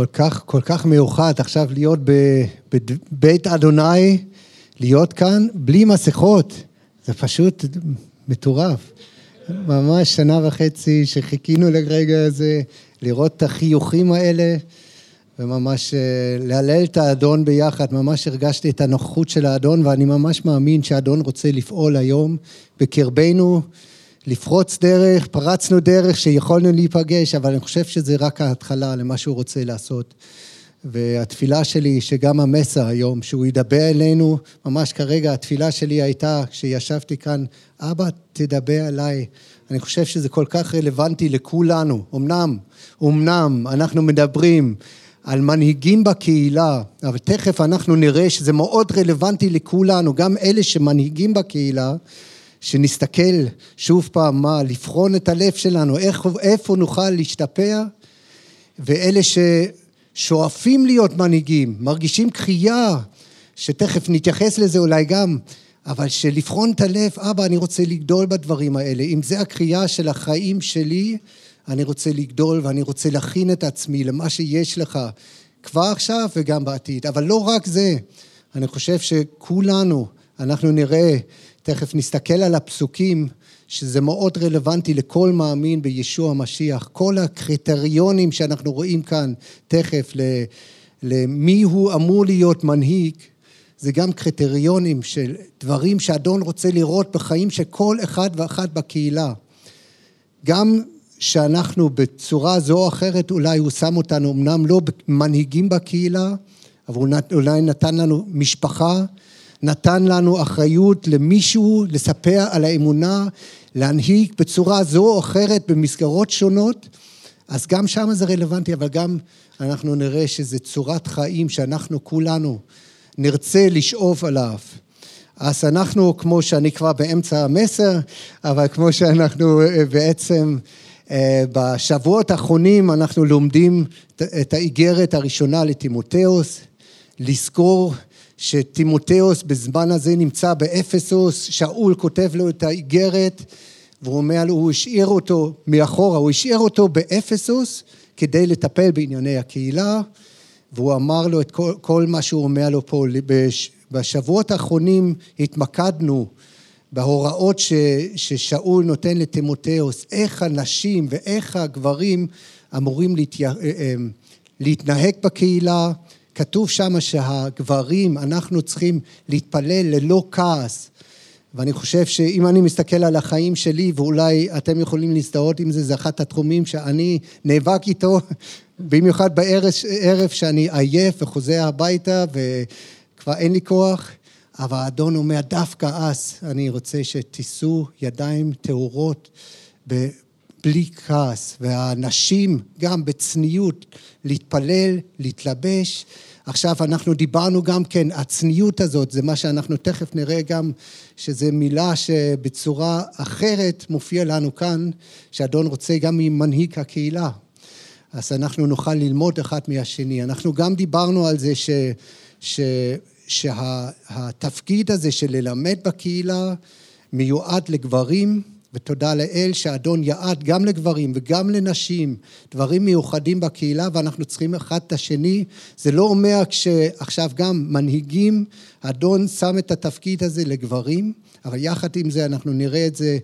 כל כך, כל כך מיוחד עכשיו להיות בבית אדוני, להיות כאן בלי מסכות. זה פשוט מטורף. ממש שנה וחצי שחיכינו לרגע הזה, לראות את החיוכים האלה, וממש אה, להלל את האדון ביחד. ממש הרגשתי את הנוכחות של האדון, ואני ממש מאמין שהאדון רוצה לפעול היום בקרבנו. לפרוץ דרך, פרצנו דרך שיכולנו להיפגש, אבל אני חושב שזה רק ההתחלה למה שהוא רוצה לעשות. והתפילה שלי שגם המסר היום, שהוא ידבר אלינו, ממש כרגע התפילה שלי הייתה, כשישבתי כאן, אבא, תדבר אליי. אני חושב שזה כל כך רלוונטי לכולנו. אמנם, אמנם, אנחנו מדברים על מנהיגים בקהילה, אבל תכף אנחנו נראה שזה מאוד רלוונטי לכולנו, גם אלה שמנהיגים בקהילה, שנסתכל שוב פעם מה, לבחון את הלב שלנו, איך, איפה נוכל להשתפר, ואלה ששואפים להיות מנהיגים, מרגישים קחייה, שתכף נתייחס לזה אולי גם, אבל שלבחון את הלב, אבא, אני רוצה לגדול בדברים האלה. אם זה הקריאה של החיים שלי, אני רוצה לגדול ואני רוצה להכין את עצמי למה שיש לך כבר עכשיו וגם בעתיד. אבל לא רק זה, אני חושב שכולנו, אנחנו נראה תכף נסתכל על הפסוקים, שזה מאוד רלוונטי לכל מאמין בישוע המשיח. כל הקריטריונים שאנחנו רואים כאן תכף למי הוא אמור להיות מנהיג, זה גם קריטריונים של דברים שאדון רוצה לראות בחיים של כל אחד ואחת בקהילה. גם שאנחנו בצורה זו או אחרת, אולי הוא שם אותנו אמנם לא מנהיגים בקהילה, אבל אולי נתן לנו משפחה, נתן לנו אחריות למישהו לספר על האמונה, להנהיג בצורה זו או אחרת במסגרות שונות, אז גם שם זה רלוונטי, אבל גם אנחנו נראה שזו צורת חיים שאנחנו כולנו נרצה לשאוף עליו. אז אנחנו, כמו שאני כבר באמצע המסר, אבל כמו שאנחנו אה, בעצם אה, בשבועות האחרונים אנחנו לומדים את האיגרת הראשונה לטימותאוס, לזכור שטימותאוס בזמן הזה נמצא באפסוס, שאול כותב לו את האיגרת, והוא אומר לו, הוא השאיר אותו מאחורה, הוא השאיר אותו באפסוס כדי לטפל בענייני הקהילה, והוא אמר לו את כל, כל מה שהוא אומר לו פה. בשבועות האחרונים התמקדנו בהוראות ש, ששאול נותן לטימותאוס, איך הנשים ואיך הגברים אמורים אה, אה, להתנהג בקהילה, כתוב שם שהגברים, אנחנו צריכים להתפלל ללא כעס. ואני חושב שאם אני מסתכל על החיים שלי, ואולי אתם יכולים להזדהות עם זה, זה אחד התחומים שאני נאבק איתו, במיוחד בערב שאני עייף וחוזר הביתה וכבר אין לי כוח, אבל האדון אומר, דווקא אז אני רוצה שתישאו ידיים טהורות בלי כעס, והנשים גם בצניעות להתפלל, להתלבש. עכשיו אנחנו דיברנו גם כן, הצניעות הזאת, זה מה שאנחנו תכף נראה גם, שזו מילה שבצורה אחרת מופיע לנו כאן, שאדון רוצה גם ממנהיג הקהילה. אז אנחנו נוכל ללמוד אחד מהשני. אנחנו גם דיברנו על זה ש, ש, שהתפקיד הזה של ללמד בקהילה מיועד לגברים, ותודה לאל שהאדון יעד גם לגברים וגם לנשים דברים מיוחדים בקהילה ואנחנו צריכים אחד את השני. זה לא אומר כשעכשיו גם מנהיגים, האדון שם את התפקיד הזה לגברים, אבל יחד עם זה אנחנו נראה את זה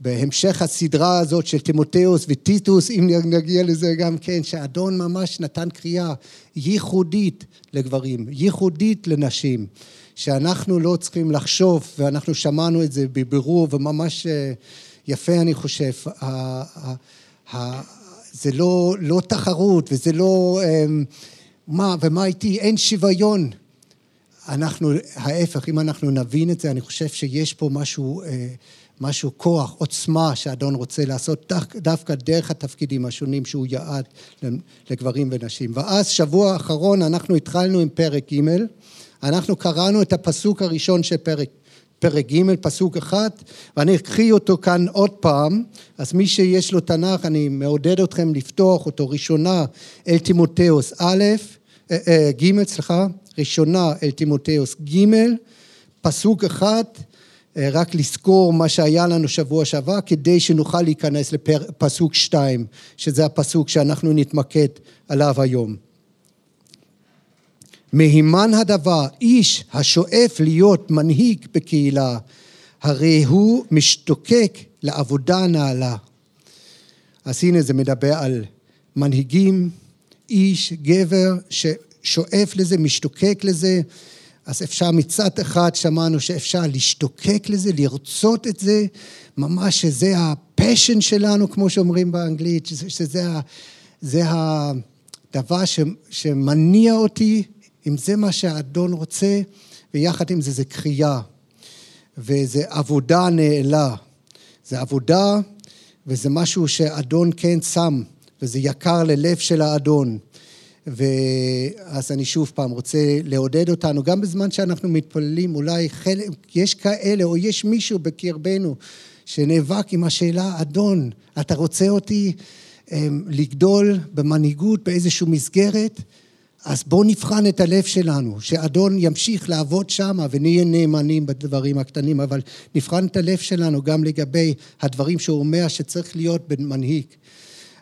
בהמשך הסדרה הזאת של תימותאוס וטיטוס, אם נגיע לזה גם כן, שהאדון ממש נתן קריאה ייחודית לגברים, ייחודית לנשים. שאנחנו לא צריכים לחשוב, ואנחנו שמענו את זה בבירור, וממש אה, יפה אני חושב, זה לא, לא תחרות וזה לא אמ, מה ומה איתי, אין שוויון. אנחנו, ההפך, אם אנחנו נבין את זה, אני חושב שיש פה משהו, אה, משהו כוח, עוצמה שאדון רוצה לעשות דווקא דרך התפקידים השונים שהוא יעד לגברים ונשים. ואז שבוע האחרון אנחנו התחלנו עם פרק ג' אנחנו קראנו את הפסוק הראשון של פרק, פרק ג', פסוק אחד, ואני אקריא אותו כאן עוד פעם, אז מי שיש לו תנ"ך, אני מעודד אתכם לפתוח אותו, ראשונה אל תימותאוס א', אה, אה, ג', סליחה, ראשונה אל תימותאוס ג', פסוק אחד, אה, רק לזכור מה שהיה לנו שבוע שעבר, כדי שנוכל להיכנס לפסוק שתיים, שזה הפסוק שאנחנו נתמקד עליו היום. מהימן הדבר, איש השואף להיות מנהיג בקהילה, הרי הוא משתוקק לעבודה נעלה. אז הנה זה מדבר על מנהיגים, איש, גבר, ששואף לזה, משתוקק לזה. אז אפשר מצד אחד, שמענו שאפשר להשתוקק לזה, לרצות את זה, ממש שזה הפשן שלנו, כמו שאומרים באנגלית, שזה זה הדבר שמניע אותי, אם זה מה שהאדון רוצה, ויחד עם זה זה קריאה, וזה עבודה נעלה. זה עבודה, וזה משהו שאדון כן שם, וזה יקר ללב של האדון. ואז אני שוב פעם רוצה לעודד אותנו, גם בזמן שאנחנו מתפללים, אולי חלק, יש כאלה, או יש מישהו בקרבנו שנאבק עם השאלה, אדון, אתה רוצה אותי אמ, לגדול במנהיגות באיזושהי מסגרת? אז בואו נבחן את הלב שלנו, שאדון ימשיך לעבוד שם ונהיה נאמנים בדברים הקטנים, אבל נבחן את הלב שלנו גם לגבי הדברים שהוא אומר שצריך להיות במנהיג.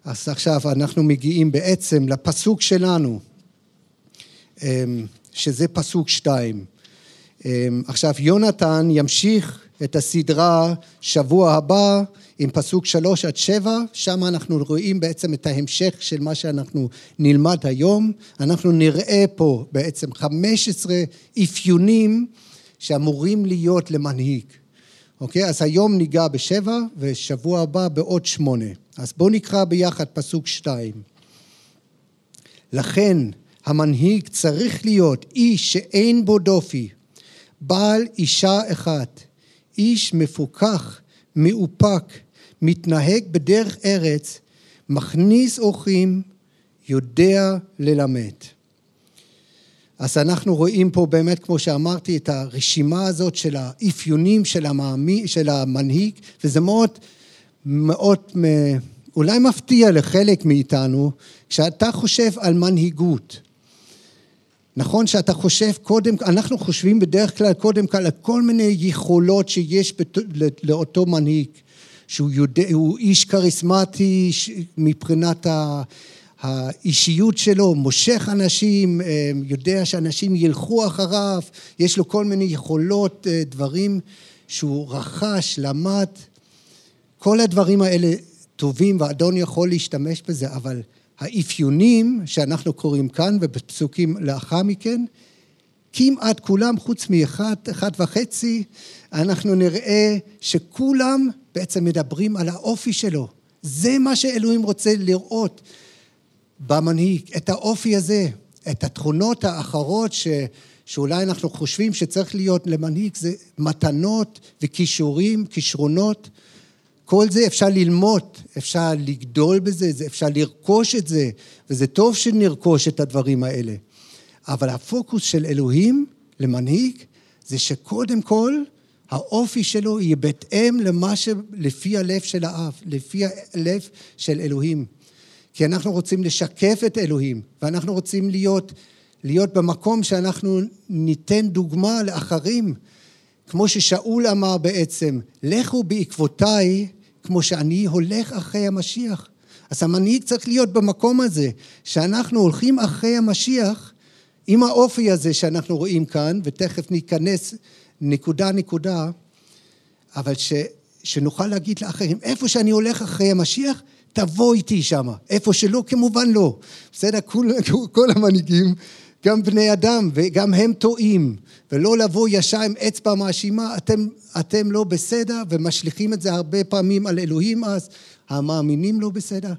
אז עכשיו אנחנו מגיעים בעצם לפסוק שלנו, אמ, שזה פסוק שתיים. אמ, עכשיו יונתן ימשיך את הסדרה שבוע הבא עם פסוק שלוש עד שבע, שם אנחנו רואים בעצם את ההמשך של מה שאנחנו נלמד היום. אנחנו נראה פה בעצם חמש עשרה אפיונים שאמורים להיות למנהיג. אוקיי? אז היום ניגע בשבע ושבוע הבא בעוד שמונה. אז בואו נקרא ביחד פסוק שתיים. לכן המנהיג צריך להיות איש שאין בו דופי, בעל אישה אחת, איש מפוכח, מאופק, מתנהג בדרך ארץ, מכניס אורחים, יודע ללמד. אז אנחנו רואים פה באמת, כמו שאמרתי, את הרשימה הזאת של האפיונים של, המאמי, של המנהיג, וזה מאוד, מאוד, אולי מפתיע לחלק מאיתנו, כשאתה חושב על מנהיגות. נכון שאתה חושב קודם, אנחנו חושבים בדרך כלל קודם כל על כל מיני יכולות שיש לאותו מנהיג. שהוא יודע, הוא איש כריזמטי מבחינת האישיות שלו, מושך אנשים, אה, יודע שאנשים ילכו אחריו, יש לו כל מיני יכולות, אה, דברים שהוא רכש, למד. כל הדברים האלה טובים ואדון יכול להשתמש בזה, אבל האפיונים שאנחנו קוראים כאן ובפסוקים לאחר מכן, כמעט כולם, חוץ מאחד, אחד וחצי, אנחנו נראה שכולם בעצם מדברים על האופי שלו. זה מה שאלוהים רוצה לראות במנהיג, את האופי הזה, את התכונות האחרות ש, שאולי אנחנו חושבים שצריך להיות למנהיג, זה מתנות וכישורים, כישרונות. כל זה אפשר ללמוד, אפשר לגדול בזה, אפשר לרכוש את זה, וזה טוב שנרכוש את הדברים האלה. אבל הפוקוס של אלוהים למנהיג זה שקודם כל האופי שלו יהיה בהתאם למה שלפי הלב של האב, לפי הלב של אלוהים. כי אנחנו רוצים לשקף את אלוהים, ואנחנו רוצים להיות, להיות במקום שאנחנו ניתן דוגמה לאחרים. כמו ששאול אמר בעצם, לכו בעקבותיי כמו שאני הולך אחרי המשיח. אז המנהיג צריך להיות במקום הזה, שאנחנו הולכים אחרי המשיח עם האופי הזה שאנחנו רואים כאן, ותכף ניכנס נקודה נקודה, אבל ש, שנוכל להגיד לאחרים, איפה שאני הולך אחרי המשיח, תבוא איתי שמה. איפה שלא, כמובן לא. בסדר? כל, כל המנהיגים, גם בני אדם, וגם הם טועים. ולא לבוא ישר עם אצבע מאשימה, אתם, אתם לא בסדר, ומשליכים את זה הרבה פעמים על אלוהים אז, המאמינים לא בסדר.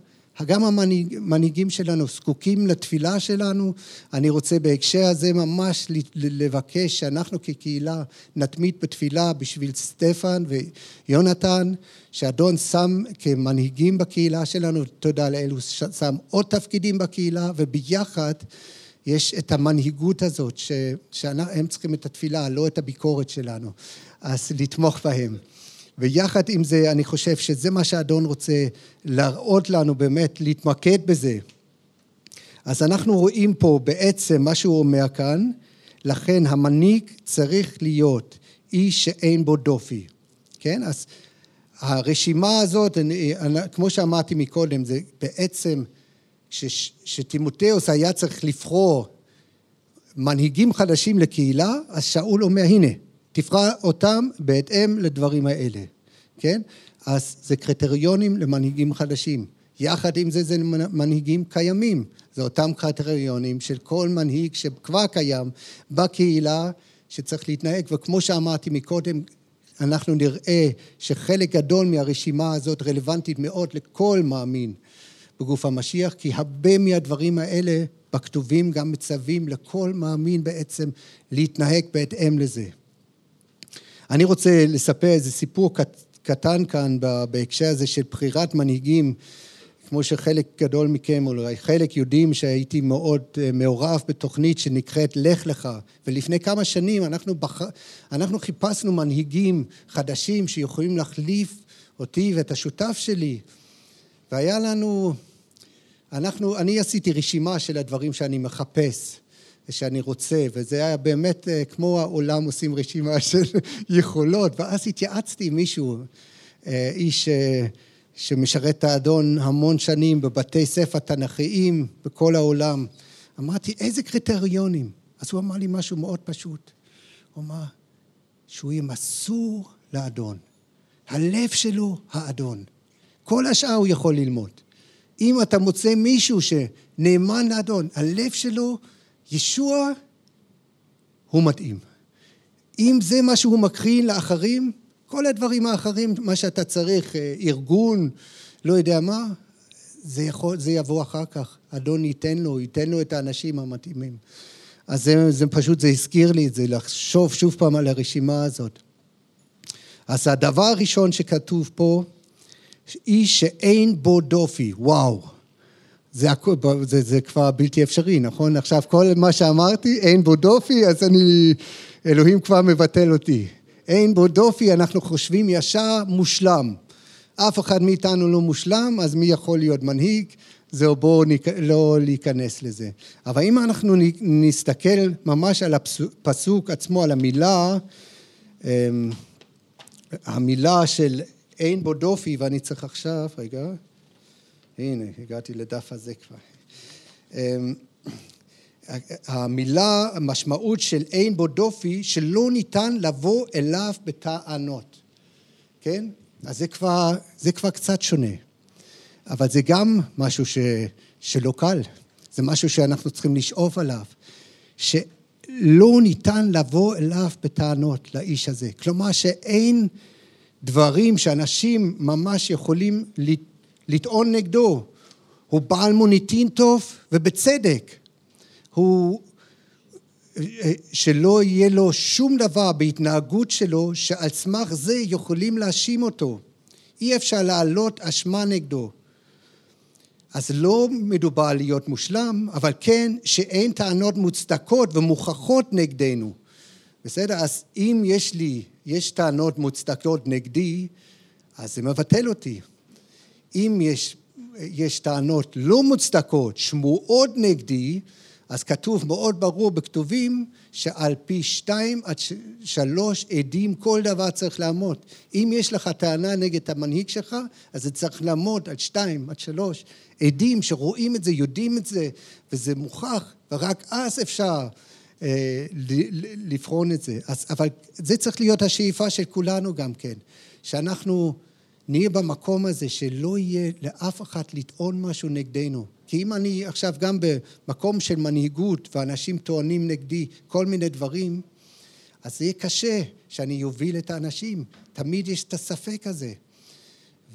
גם המנהיגים שלנו זקוקים לתפילה שלנו. אני רוצה בהקשר הזה ממש לבקש שאנחנו כקהילה נתמיד בתפילה בשביל סטפן ויונתן, שאדון שם כמנהיגים בקהילה שלנו, תודה לאל, הוא שם עוד תפקידים בקהילה, וביחד יש את המנהיגות הזאת, שהם צריכים את התפילה, לא את הביקורת שלנו. אז לתמוך בהם. ויחד עם זה, אני חושב שזה מה שהאדון רוצה להראות לנו באמת, להתמקד בזה. אז אנחנו רואים פה בעצם מה שהוא אומר כאן, לכן המנהיג צריך להיות איש שאין בו דופי, כן? אז הרשימה הזאת, אני, כמו שאמרתי מקודם, זה בעצם ש, שטימותאוס היה צריך לבחור מנהיגים חדשים לקהילה, אז שאול אומר, הנה, תבחר אותם בהתאם לדברים האלה, כן? אז זה קריטריונים למנהיגים חדשים. יחד עם זה, זה מנהיגים קיימים. זה אותם קריטריונים של כל מנהיג שכבר קיים בקהילה, שצריך להתנהג, וכמו שאמרתי מקודם, אנחנו נראה שחלק גדול מהרשימה הזאת רלוונטית מאוד לכל מאמין בגוף המשיח, כי הרבה מהדברים האלה בכתובים גם מצווים לכל מאמין בעצם להתנהג בהתאם לזה. אני רוצה לספר איזה סיפור קטן כאן בהקשר הזה של בחירת מנהיגים, כמו שחלק גדול מכם, או אולי חלק יודעים שהייתי מאוד אה, מעורב בתוכנית שנקראת לך לך, ולפני כמה שנים אנחנו, בח... אנחנו חיפשנו מנהיגים חדשים שיכולים להחליף אותי ואת השותף שלי, והיה לנו, אנחנו, אני עשיתי רשימה של הדברים שאני מחפש. שאני רוצה, וזה היה באמת אה, כמו העולם עושים רשימה של יכולות, ואז התייעצתי עם מישהו, אה, איש אה, שמשרת את האדון המון שנים בבתי ספר תנכיים בכל העולם. אמרתי, איזה קריטריונים? אז הוא אמר לי משהו מאוד פשוט. הוא אמר, שהוא יהיה מסור לאדון. הלב שלו, האדון. כל השאר הוא יכול ללמוד. אם אתה מוצא מישהו שנאמן לאדון, הלב שלו ישוע הוא מתאים. אם זה מה שהוא מקרין לאחרים, כל הדברים האחרים, מה שאתה צריך, אה, ארגון, לא יודע מה, זה, יכול, זה יבוא אחר כך. אדון ייתן לו, ייתן לו את האנשים המתאימים. אז זה, זה פשוט, זה הזכיר לי את זה, לחשוב שוב פעם על הרשימה הזאת. אז הדבר הראשון שכתוב פה, איש שאין בו דופי, וואו. זה, זה, זה כבר בלתי אפשרי, נכון? עכשיו כל מה שאמרתי, אין בו דופי, אז אני, אלוהים כבר מבטל אותי. אין בו דופי, אנחנו חושבים ישר מושלם. אף אחד מאיתנו לא מושלם, אז מי יכול להיות מנהיג? זהו, בואו לא להיכנס לזה. אבל אם אנחנו נסתכל ממש על הפסוק עצמו, על המילה, אמ, המילה של אין בו דופי, ואני צריך עכשיו, רגע, הנה, הגעתי לדף הזה כבר. אמ, המילה, המשמעות של אין בו דופי, שלא ניתן לבוא אליו בטענות, כן? אז זה כבר, זה כבר קצת שונה. אבל זה גם משהו ש, שלא קל, זה משהו שאנחנו צריכים לשאוף עליו, שלא ניתן לבוא אליו בטענות, לאיש הזה. כלומר שאין דברים שאנשים ממש יכולים לטעון נגדו. הוא בעל מוניטין טוב, ובצדק. הוא, שלא יהיה לו שום דבר בהתנהגות שלו, שעל סמך זה יכולים להאשים אותו. אי אפשר להעלות אשמה נגדו. אז לא מדובר להיות מושלם, אבל כן שאין טענות מוצדקות ומוכחות נגדנו. בסדר? אז אם יש לי, יש טענות מוצדקות נגדי, אז זה מבטל אותי. אם יש, יש טענות לא מוצדקות, שמועות נגדי, אז כתוב מאוד ברור בכתובים שעל פי שתיים עד שלוש עדים כל דבר צריך לעמוד. אם יש לך טענה נגד המנהיג שלך, אז זה צריך לעמוד על שתיים עד שלוש עדים שרואים את זה, יודעים את זה, וזה מוכח, ורק אז אפשר אה, לבחון את זה. אז, אבל זה צריך להיות השאיפה של כולנו גם כן, שאנחנו נהיה במקום הזה שלא יהיה לאף אחד לטעון משהו נגדנו. כי אם אני עכשיו גם במקום של מנהיגות ואנשים טוענים נגדי כל מיני דברים, אז זה יהיה קשה שאני אוביל את האנשים. תמיד יש את הספק הזה.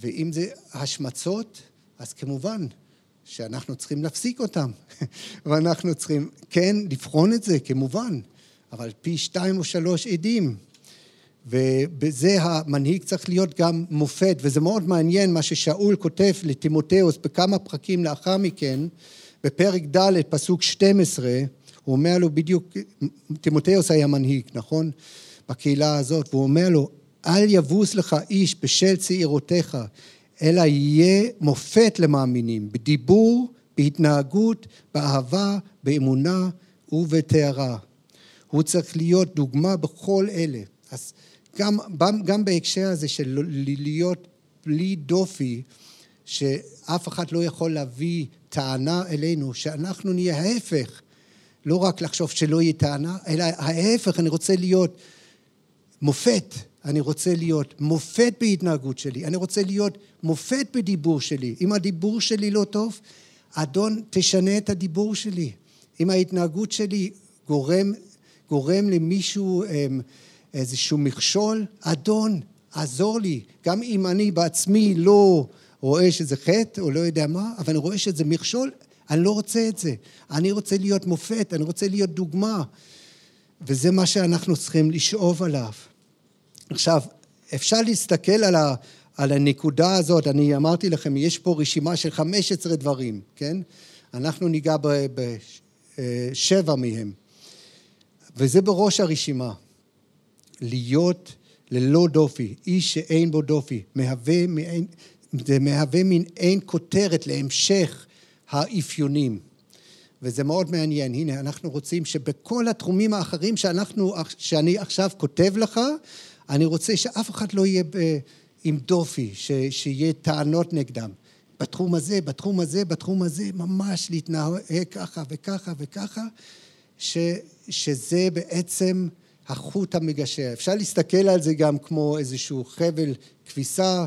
ואם זה השמצות, אז כמובן שאנחנו צריכים להפסיק אותם. ואנחנו צריכים, כן, לבחון את זה, כמובן, אבל פי שתיים או שלוש עדים. ובזה המנהיג צריך להיות גם מופת, וזה מאוד מעניין מה ששאול כותב לטימותאוס בכמה פרקים לאחר מכן, בפרק ד', פסוק 12, הוא אומר לו בדיוק, טימותאוס היה מנהיג, נכון? בקהילה הזאת, והוא אומר לו, אל יבוס לך איש בשל צעירותיך, אלא יהיה מופת למאמינים, בדיבור, בהתנהגות, באהבה, באמונה ובטהרה. הוא צריך להיות דוגמה בכל אלה. אז גם, גם בהקשר הזה של להיות בלי דופי, שאף אחד לא יכול להביא טענה אלינו, שאנחנו נהיה ההפך לא רק לחשוב שלא יהיה טענה, אלא ההפך, אני רוצה להיות מופת. אני רוצה להיות מופת בהתנהגות שלי, אני רוצה להיות מופת בדיבור שלי. אם הדיבור שלי לא טוב, אדון, תשנה את הדיבור שלי. אם ההתנהגות שלי גורם, גורם למישהו אמ, איזשהו מכשול, אדון, עזור לי. גם אם אני בעצמי לא רואה שזה חטא או לא יודע מה, אבל אני רואה שזה מכשול, אני לא רוצה את זה. אני רוצה להיות מופת, אני רוצה להיות דוגמה. וזה מה שאנחנו צריכים לשאוב עליו. עכשיו, אפשר להסתכל על, ה, על הנקודה הזאת, אני אמרתי לכם, יש פה רשימה של 15 דברים, כן? אנחנו ניגע בשבע מהם. וזה בראש הרשימה. להיות ללא דופי, איש שאין בו דופי, זה מהווה מין אין כותרת להמשך האפיונים. וזה מאוד מעניין. הנה, אנחנו רוצים שבכל התחומים האחרים שאנחנו, שאני עכשיו כותב לך, אני רוצה שאף אחד לא יהיה ב, עם דופי, ש, שיהיה טענות נגדם. בתחום הזה, בתחום הזה, בתחום הזה, ממש להתנהג ככה וככה וככה, ש, שזה בעצם החוט המגשר. אפשר להסתכל על זה גם כמו איזשהו חבל כביסה,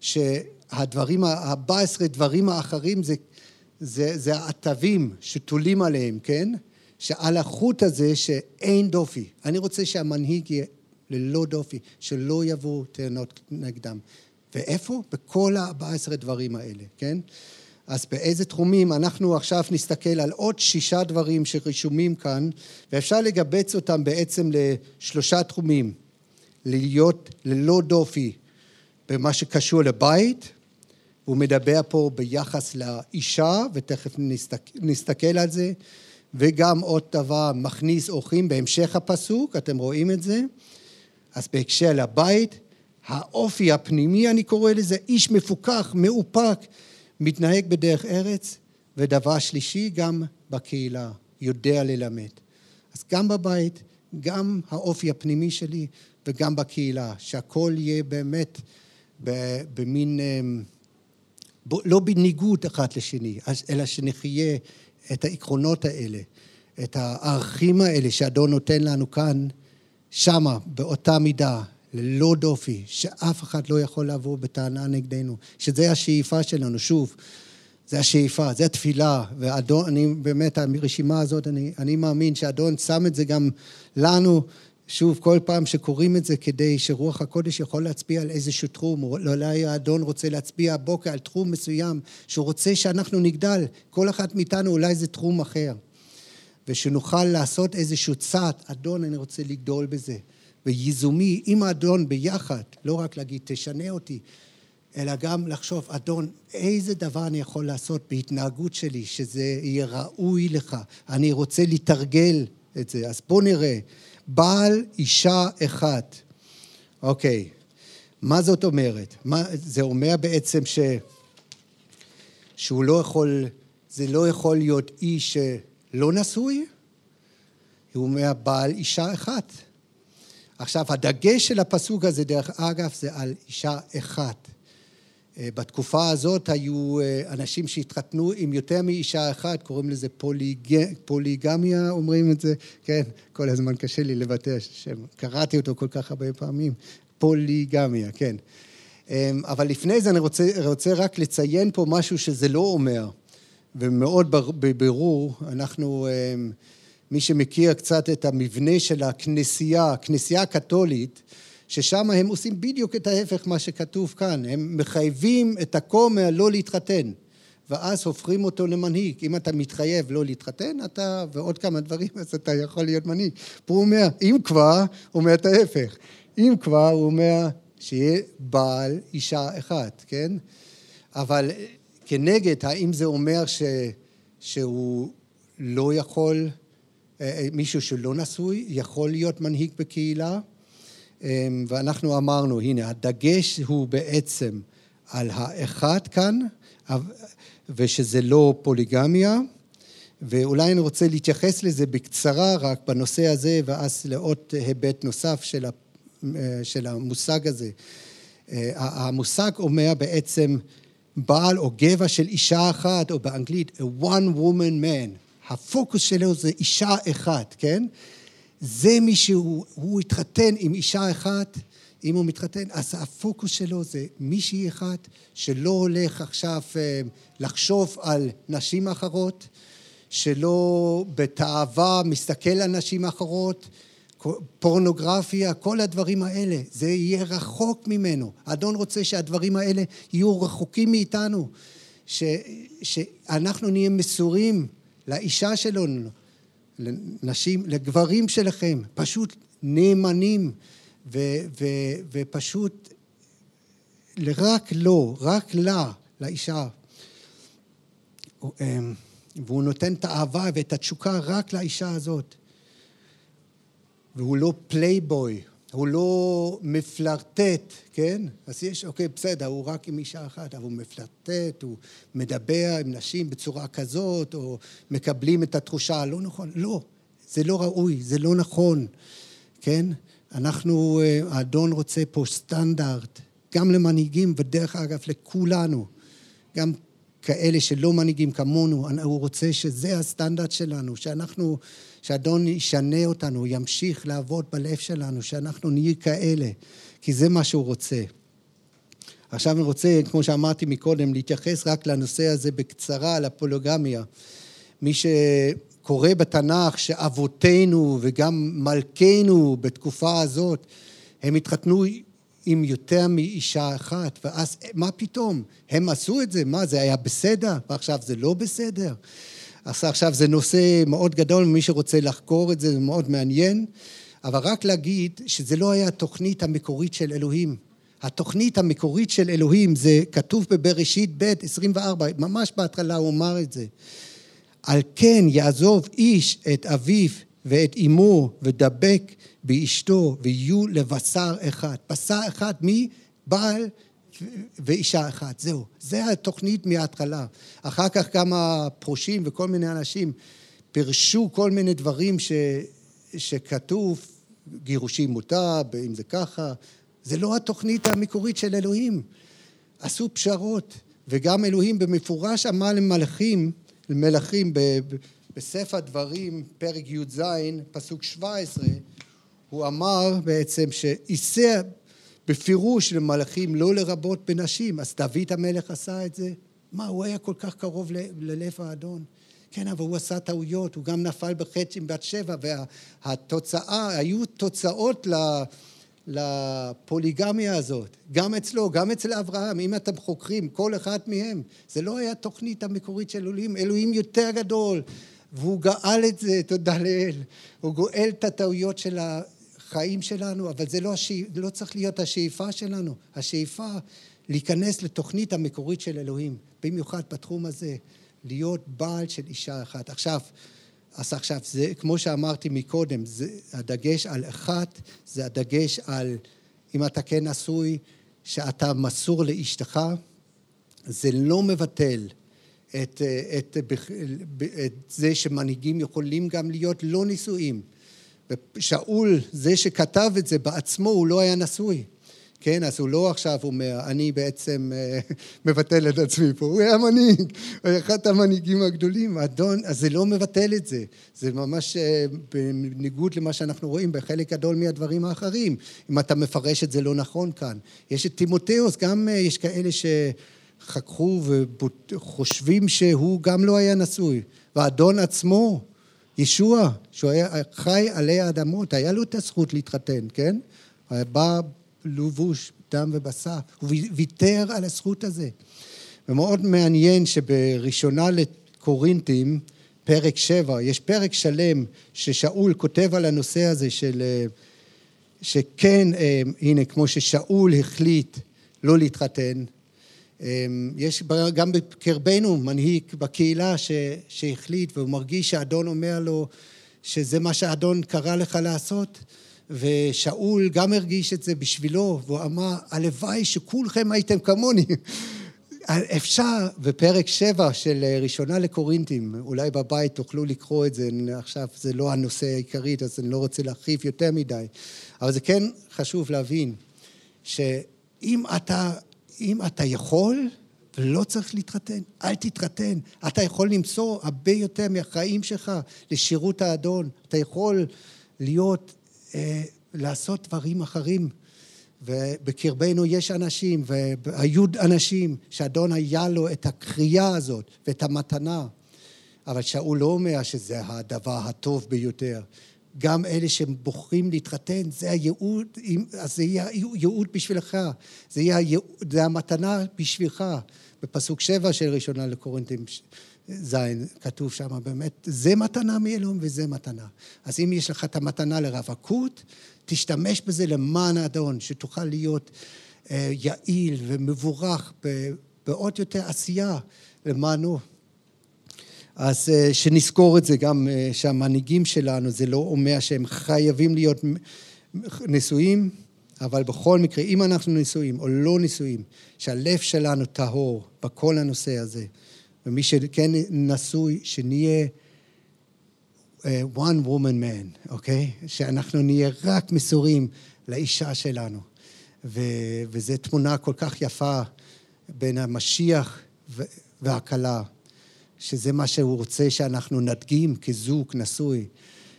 שהדברים, ה-14 דברים האחרים זה, זה, זה העטבים שתולים עליהם, כן? שעל החוט הזה שאין דופי. אני רוצה שהמנהיג יהיה ללא דופי, שלא יבואו טענות נגדם. ואיפה? בכל ה-14 דברים האלה, כן? אז באיזה תחומים אנחנו עכשיו נסתכל על עוד שישה דברים שרשומים כאן, ואפשר לגבץ אותם בעצם לשלושה תחומים. להיות ללא דופי במה שקשור לבית, הוא מדבר פה ביחס לאישה, ותכף נסתכל, נסתכל על זה, וגם עוד דבר, מכניס אורחים בהמשך הפסוק, אתם רואים את זה. אז בהקשר לבית, האופי הפנימי, אני קורא לזה, איש מפוכח, מאופק, מתנהג בדרך ארץ, ודבר שלישי, גם בקהילה, יודע ללמד. אז גם בבית, גם האופי הפנימי שלי וגם בקהילה, שהכל יהיה באמת במין, אמ, לא בניגוד אחת לשני, אלא שנחיה את העקרונות האלה, את הערכים האלה שאדון נותן לנו כאן, שמה, באותה מידה, ללא דופי, שאף אחד לא יכול לעבור בטענה נגדנו, שזה השאיפה שלנו, שוב, זה השאיפה, זה התפילה, ואדון, אני באמת, הרשימה הזאת, אני, אני מאמין שאדון שם את זה גם לנו, שוב, כל פעם שקוראים את זה כדי שרוח הקודש יכול להצביע על איזשהו תחום, אולי האדון רוצה להצביע הבוקר על תחום מסוים, שהוא רוצה שאנחנו נגדל, כל אחת מאיתנו אולי זה תחום אחר. ושנוכל לעשות איזשהו צעד, אדון, אני רוצה לגדול בזה. וייזומי עם האדון ביחד, לא רק להגיד, תשנה אותי, אלא גם לחשוב, אדון, איזה דבר אני יכול לעשות בהתנהגות שלי, שזה יהיה ראוי לך. אני רוצה לתרגל את זה. אז בואו נראה. בעל אישה אחת. אוקיי, מה זאת אומרת? מה, זה אומר בעצם ש, שהוא לא יכול, זה לא יכול להיות איש שלא נשוי? הוא אומר בעל אישה אחת. עכשיו, הדגש של הפסוק הזה, דרך אגב, זה על אישה אחת. אה, בתקופה הזאת היו אה, אנשים שהתחתנו עם יותר מאישה אחת, קוראים לזה פוליג... פוליגמיה, אומרים את זה, כן, כל הזמן קשה לי לבטא שם, קראתי אותו כל כך הרבה פעמים, פוליגמיה, כן. אמ, אבל לפני זה אני רוצה, רוצה רק לציין פה משהו שזה לא אומר, ומאוד בבירור, אנחנו... מי שמכיר קצת את המבנה של הכנסייה, הכנסייה הקתולית, ששם הם עושים בדיוק את ההפך מה שכתוב כאן, הם מחייבים את הכומר לא להתחתן, ואז הופכים אותו למנהיג. אם אתה מתחייב לא להתחתן, אתה, ועוד כמה דברים, אז אתה יכול להיות מנהיג. פה הוא אומר, אם כבר, הוא אומר את ההפך. אם כבר, הוא אומר שיהיה בעל אישה אחת, כן? אבל כנגד, האם זה אומר ש, שהוא לא יכול מישהו שלא נשוי יכול להיות מנהיג בקהילה, אמ, ואנחנו אמרנו, הנה, הדגש הוא בעצם על האחד כאן, ושזה לא פוליגמיה, ואולי אני רוצה להתייחס לזה בקצרה רק בנושא הזה, ואז לעוד היבט נוסף אה, של המושג הזה. המושג אומר בעצם בעל או גבע של אישה אחת, או באנגלית a one woman man. הפוקוס שלו זה אישה אחת, כן? זה מי שהוא, הוא התחתן עם אישה אחת, אם הוא מתחתן, אז הפוקוס שלו זה מישהי אחת שלא הולך עכשיו אה, לחשוב על נשים אחרות, שלא בתאווה מסתכל על נשים אחרות, פורנוגרפיה, כל הדברים האלה, זה יהיה רחוק ממנו. האדון רוצה שהדברים האלה יהיו רחוקים מאיתנו, ש, שאנחנו נהיה מסורים לאישה שלנו, לנשים, לגברים שלכם, פשוט נאמנים ו, ו, ופשוט רק לו, רק לה, לאישה. אמ, והוא נותן את האהבה ואת התשוקה רק לאישה הזאת. והוא לא פלייבוי, הוא לא מפלרטט, כן? אז יש, אוקיי, בסדר, הוא רק עם אישה אחת, אבל הוא מפלרטט, הוא מדבר עם נשים בצורה כזאת, או מקבלים את התחושה הלא נכון. לא, זה לא ראוי, זה לא נכון, כן? אנחנו, אה, האדון רוצה פה סטנדרט, גם למנהיגים, ודרך אגב לכולנו, גם כאלה שלא מנהיגים כמונו, הוא רוצה שזה הסטנדרט שלנו, שאנחנו, שאדון ישנה אותנו, ימשיך לעבוד בלב שלנו, שאנחנו נהיה כאלה, כי זה מה שהוא רוצה. עכשיו אני רוצה, כמו שאמרתי מקודם, להתייחס רק לנושא הזה בקצרה, לפולוגמיה. מי שקורא בתנ"ך שאבותינו וגם מלכנו בתקופה הזאת, הם התחתנו עם יותר מאישה אחת, ואז מה פתאום? הם עשו את זה, מה זה היה בסדר, ועכשיו זה לא בסדר? אז עכשיו זה נושא מאוד גדול, מי שרוצה לחקור את זה, זה מאוד מעניין, אבל רק להגיד שזה לא היה התוכנית המקורית של אלוהים. התוכנית המקורית של אלוהים, זה כתוב בבראשית ב' 24, ממש בהתחלה הוא אמר את זה. על כן יעזוב איש את אביו ואת אמו ודבק באשתו ויהיו לבשר אחד. בשר אחד מבעל ואישה אחת, זהו. זה התוכנית מההתחלה. אחר כך כמה פרושים וכל מיני אנשים פירשו כל מיני דברים ש, שכתוב, גירושים מותר, אם זה ככה. זה לא התוכנית המקורית של אלוהים. עשו פשרות, וגם אלוהים במפורש אמר למלאכים, למלאכים בספר דברים, פרק י"ז, פסוק 17, הוא אמר בעצם שאיסר בפירוש למלאכים לא לרבות בנשים, אז דוד המלך עשה את זה. מה, הוא היה כל כך קרוב ללב האדון. כן, אבל הוא עשה טעויות, הוא גם נפל בחטא עם בת שבע, והתוצאה, היו תוצאות לפוליגמיה הזאת, גם אצלו, גם אצל אברהם, אם אתם חוקרים כל אחד מהם, זה לא היה תוכנית המקורית של אלוהים, אלוהים יותר גדול, והוא גאל את זה, תודה לאל, הוא גואל את הטעויות של החיים שלנו, אבל זה לא, השיא, לא צריך להיות השאיפה שלנו. השאיפה להיכנס לתוכנית המקורית של אלוהים, במיוחד בתחום הזה, להיות בעל של אישה אחת. עכשיו, אז עכשיו, זה, כמו שאמרתי מקודם, זה הדגש על אחת, זה הדגש על אם אתה כן נשוי, שאתה מסור לאשתך, זה לא מבטל את, את, את, את זה שמנהיגים יכולים גם להיות לא נשואים. ושאול, זה שכתב את זה בעצמו, הוא לא היה נשוי. כן, אז הוא לא עכשיו אומר, אני בעצם אה, מבטל את עצמי פה, הוא היה מנהיג, הוא היה אחד המנהיגים הגדולים, אדון, אז זה לא מבטל את זה, זה ממש אה, בניגוד למה שאנחנו רואים בחלק גדול מהדברים האחרים, אם אתה מפרש את זה לא נכון כאן. יש את טימותאוס, גם אה, יש כאלה שחככו וחושבים שהוא גם לא היה נשוי, והאדון עצמו, ישוע, שהוא היה חי עלי האדמות, היה לו את הזכות להתחתן, כן? היה בא לבוש דם ובשר, הוא ויתר על הזכות הזה. ומאוד מעניין שבראשונה לקורינטים, פרק שבע, יש פרק שלם ששאול כותב על הנושא הזה של שכן, אה, הנה, כמו ששאול החליט לא להתחתן, יש גם בקרבנו מנהיג בקהילה ש, שהחליט והוא מרגיש שהאדון אומר לו שזה מה שהאדון קרא לך לעשות ושאול גם הרגיש את זה בשבילו והוא אמר הלוואי שכולכם הייתם כמוני. אפשר בפרק שבע של ראשונה לקורינטים, אולי בבית תוכלו לקרוא את זה, עכשיו זה לא הנושא העיקרי אז אני לא רוצה להרחיב יותר מדי, אבל זה כן חשוב להבין שאם אתה אם אתה יכול, ולא צריך להתחתן. אל תתחתן. אתה יכול למסור הרבה יותר מהחיים שלך לשירות האדון. אתה יכול להיות, אה, לעשות דברים אחרים. ובקרבנו יש אנשים, והיו אנשים שאדון היה לו את הקריאה הזאת ואת המתנה. אבל שאול לא אומר שזה הדבר הטוב ביותר. גם אלה שבוחרים להתחתן, זה הייעוד, אז זה יהיה הייעוד בשבילך, זה יהיה הייעוד, זה המתנה בשבילך. בפסוק שבע של ראשונה לקורינטים ז', כתוב שם באמת, זה מתנה מאלוהים וזה מתנה. אז אם יש לך את המתנה לרווקות, תשתמש בזה למען האדון, שתוכל להיות אה, יעיל ומבורך בעוד יותר עשייה למענו. אז אה, שנזכור את זה גם אה, שהמנהיגים שלנו, זה לא אומר שהם חייבים להיות נשואים, אבל בכל מקרה, אם אנחנו נשואים או לא נשואים, שהלב שלנו טהור בכל הנושא הזה, ומי שכן נשוי, שנהיה uh, one woman man, אוקיי? Okay? שאנחנו נהיה רק מסורים לאישה שלנו. ו- וזו תמונה כל כך יפה בין המשיח והכלה. שזה מה שהוא רוצה שאנחנו נדגים כזוג נשוי,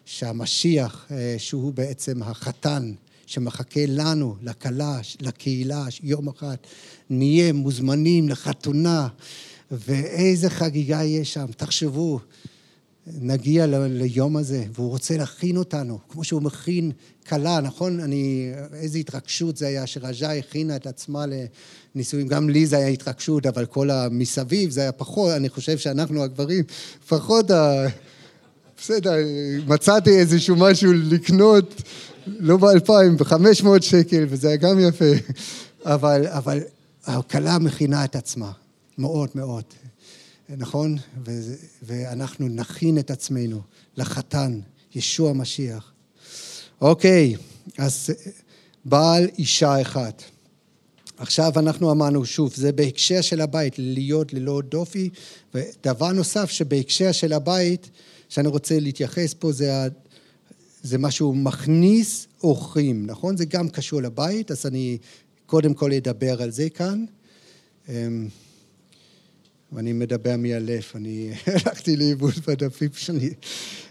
שהמשיח, אה, שהוא בעצם החתן, שמחכה לנו, לכלה, לקהילה, יום אחד נהיה מוזמנים לחתונה, ואיזה חגיגה יש שם. תחשבו, נגיע ליום הזה, והוא רוצה להכין אותנו, כמו שהוא מכין כלה, נכון? אני, איזו התרגשות זה היה שרג'ה הכינה את עצמה לנישואים. גם לי זה היה התרגשות, אבל כל המסביב זה היה פחות, אני חושב שאנחנו הגברים, פחות ה... בסדר, מצאתי איזשהו משהו לקנות, לא באלפיים, בחמש מאות שקל, וזה היה גם יפה. אבל, אבל הכלה מכינה את עצמה, מאוד מאוד. נכון? ו- ואנחנו נכין את עצמנו לחתן, ישוע המשיח. אוקיי, אז בעל אישה אחת. עכשיו אנחנו אמרנו שוב, זה בהקשר של הבית, להיות ללא דופי, ודבר נוסף שבהקשר של הבית, שאני רוצה להתייחס פה, זה, זה משהו מכניס אורחים, נכון? זה גם קשור לבית, אז אני קודם כל אדבר על זה כאן. ואני מדבר מהלב, אני הלכתי לאיבוד בדפים שלי.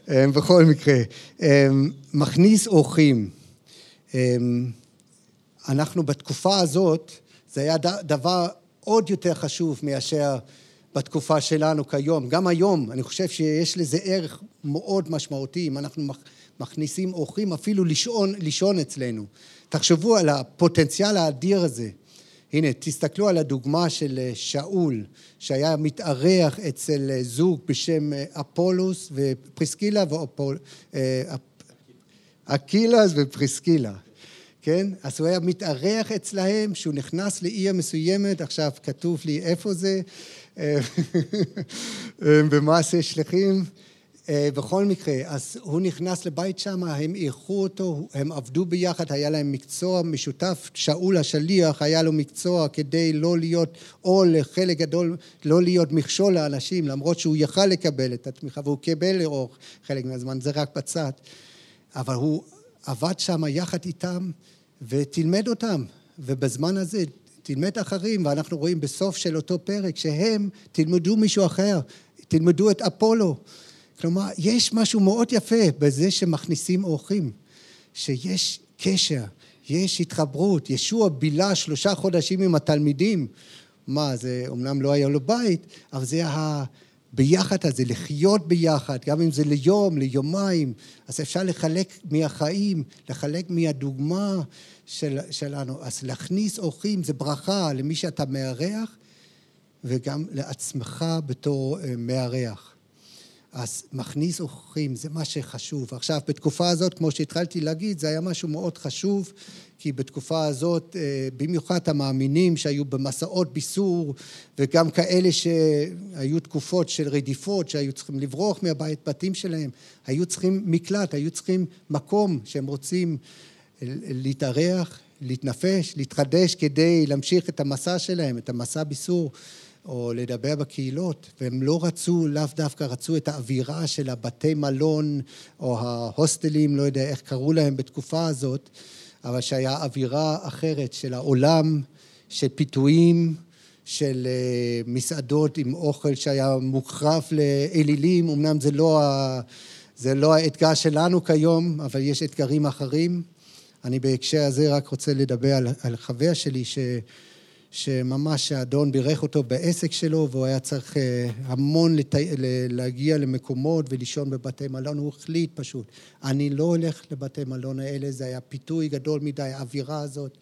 אמ, בכל מקרה, אמ, מכניס אורחים. אמ, אנחנו בתקופה הזאת, זה היה דבר עוד יותר חשוב מאשר בתקופה שלנו כיום. גם היום, אני חושב שיש לזה ערך מאוד משמעותי, אם אנחנו מכניסים אורחים אפילו לישון, לישון אצלנו. תחשבו על הפוטנציאל האדיר הזה. הנה, תסתכלו על הדוגמה של אה, שאול, שהיה מתארח אצל אה, זוג בשם אה, אפולוס ופריסקילה ואופול... אקילס ופריסקילה, כן? אז הוא היה מתארח אצלהם, שהוא נכנס לעיר מסוימת, עכשיו כתוב לי איפה זה, במעשה שליחים. אה, בכל מקרה, אז הוא נכנס לבית שם, הם אירחו אותו, הם עבדו ביחד, היה להם מקצוע משותף. שאול השליח, היה לו מקצוע כדי לא להיות, או לחלק גדול, לא להיות מכשול לאנשים, למרות שהוא יכל לקבל את התמיכה, והוא קיבל לאורך חלק מהזמן, זה רק בצד. אבל הוא עבד שם יחד איתם ותלמד אותם, ובזמן הזה תלמד אחרים, ואנחנו רואים בסוף של אותו פרק שהם תלמדו מישהו אחר, תלמדו את אפולו. כלומר, יש משהו מאוד יפה בזה שמכניסים אורחים, שיש קשר, יש התחברות. ישוע בילה שלושה חודשים עם התלמידים. מה, זה אומנם לא היה לו בית, אבל זה הביחד הזה, לחיות ביחד, גם אם זה ליום, ליומיים, אז אפשר לחלק מהחיים, לחלק מהדוגמה של, שלנו. אז להכניס אורחים זה ברכה למי שאתה מארח, וגם לעצמך בתור אה, מארח. אז מכניס אורחים, זה מה שחשוב. עכשיו, בתקופה הזאת, כמו שהתחלתי להגיד, זה היה משהו מאוד חשוב, כי בתקופה הזאת, אה, במיוחד המאמינים שהיו במסעות ביסור, וגם כאלה שהיו תקופות של רדיפות, שהיו צריכים לברוח מהבית בתים שלהם, היו צריכים מקלט, היו צריכים מקום שהם רוצים להתארח, להתנפש, להתחדש כדי להמשיך את המסע שלהם, את המסע ביסור. או לדבר בקהילות, והם לא רצו, לאו דווקא רצו את האווירה של הבתי מלון או ההוסטלים, לא יודע איך קראו להם בתקופה הזאת, אבל שהיה אווירה אחרת של העולם, של פיתויים, של אה, מסעדות עם אוכל שהיה מוחרף לאלילים, אמנם זה לא, ה, זה לא האתגר שלנו כיום, אבל יש אתגרים אחרים. אני בהקשר הזה רק רוצה לדבר על, על חבר שלי ש... שממש האדון בירך אותו בעסק שלו, והוא היה צריך אה, המון לת... להגיע למקומות ולישון בבתי מלון. הוא החליט פשוט, אני לא הולך לבתי מלון האלה, זה היה פיתוי גדול מדי, האווירה הזאת.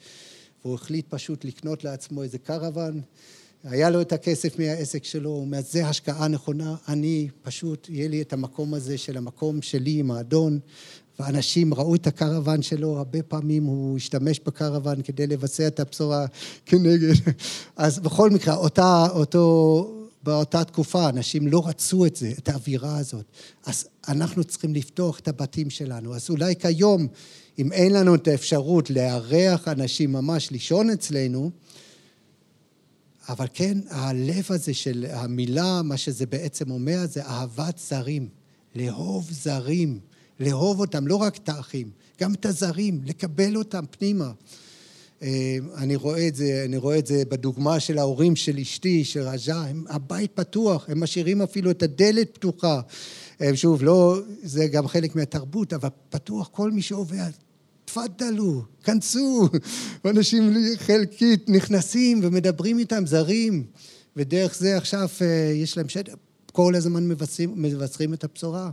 והוא החליט פשוט לקנות לעצמו איזה קרוון. היה לו את הכסף מהעסק שלו, הוא אומר, זה השקעה נכונה, אני פשוט, יהיה לי את המקום הזה של המקום שלי עם האדון, ואנשים ראו את הקרוון שלו, הרבה פעמים הוא השתמש בקרוון כדי לבצע את הבשורה כנגד. אז בכל מקרה, אותה, אותו, באותה תקופה אנשים לא רצו את זה, את האווירה הזאת. אז אנחנו צריכים לפתוח את הבתים שלנו. אז אולי כיום, אם אין לנו את האפשרות לארח אנשים ממש לישון אצלנו, אבל כן, הלב הזה של המילה, מה שזה בעצם אומר, זה אהבת זרים. לאהוב זרים. לאהוב אותם, לא רק את האחים, גם את הזרים, לקבל אותם פנימה. אה, אני רואה את זה, אני רואה את זה בדוגמה של ההורים של אשתי, של רג'ה, הם, הבית פתוח, הם משאירים אפילו את הדלת פתוחה. אה, שוב, לא, זה גם חלק מהתרבות, אבל פתוח כל מי שעובר, תפדלו, כנסו. אנשים חלקית נכנסים ומדברים איתם, זרים, ודרך זה עכשיו אה, יש להם שטח. כל הזמן מבשרים, מבשרים את הבשורה.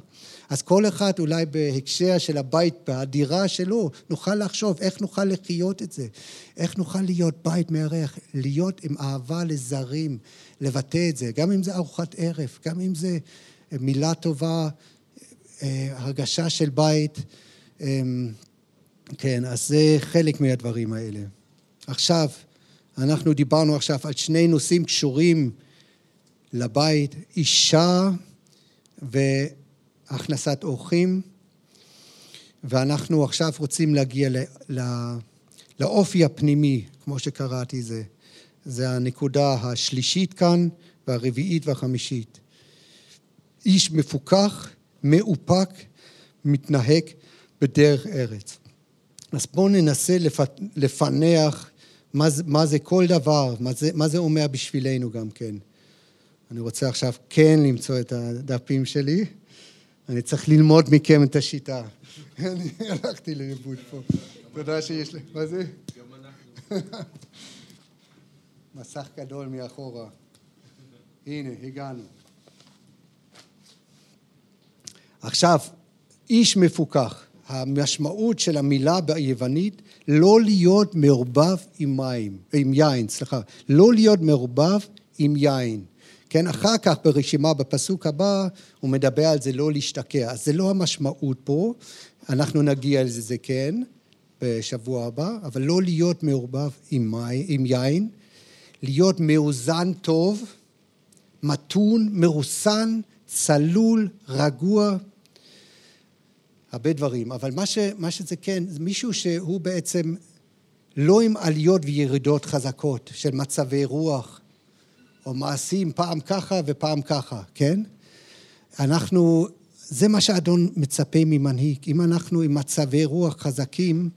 אז כל אחד אולי בהקשר של הבית, בדירה שלו, נוכל לחשוב איך נוכל לחיות את זה, איך נוכל להיות בית מארח, להיות עם אהבה לזרים, לבטא את זה, גם אם זה ארוחת ערב, גם אם זה מילה טובה, אה, הרגשה של בית. אמ, כן, אז זה חלק מהדברים האלה. עכשיו, אנחנו דיברנו עכשיו על שני נושאים קשורים לבית, אישה והכנסת אורחים, ואנחנו עכשיו רוצים להגיע לא, לא, לאופי הפנימי, כמו שקראתי זה. זה הנקודה השלישית כאן, והרביעית והחמישית. איש מפוכח, מאופק, מתנהג בדרך ארץ. אז בואו ננסה לפענח מה זה, מה זה כל דבר, מה זה, מה זה אומר בשבילנו גם כן. אני רוצה עכשיו כן למצוא את הדפים שלי. אני צריך ללמוד מכם את השיטה. אני הלכתי לאיבוד פה. תודה שיש לי... מה זה? גם אנחנו. מסך גדול מאחורה. הנה, הגענו. עכשיו, איש מפוכח. המשמעות של המילה ביוונית, לא להיות מעורבב עם מים, עם יין, סליחה, לא להיות מעורבב עם יין. כן, אחר כך ברשימה, בפסוק הבא, הוא מדבר על זה לא להשתקע. אז זה לא המשמעות פה, אנחנו נגיע לזה, זה כן, בשבוע הבא, אבל לא להיות מעורבב עם, עם יין, להיות מאוזן טוב, מתון, מרוסן, צלול, רגוע, הרבה דברים, אבל מה, ש, מה שזה כן, זה מישהו שהוא בעצם לא עם עליות וירידות חזקות של מצבי רוח, או מעשים פעם ככה ופעם ככה, כן? אנחנו, זה מה שהאדון מצפה ממנהיג. אם אנחנו עם מצבי רוח חזקים,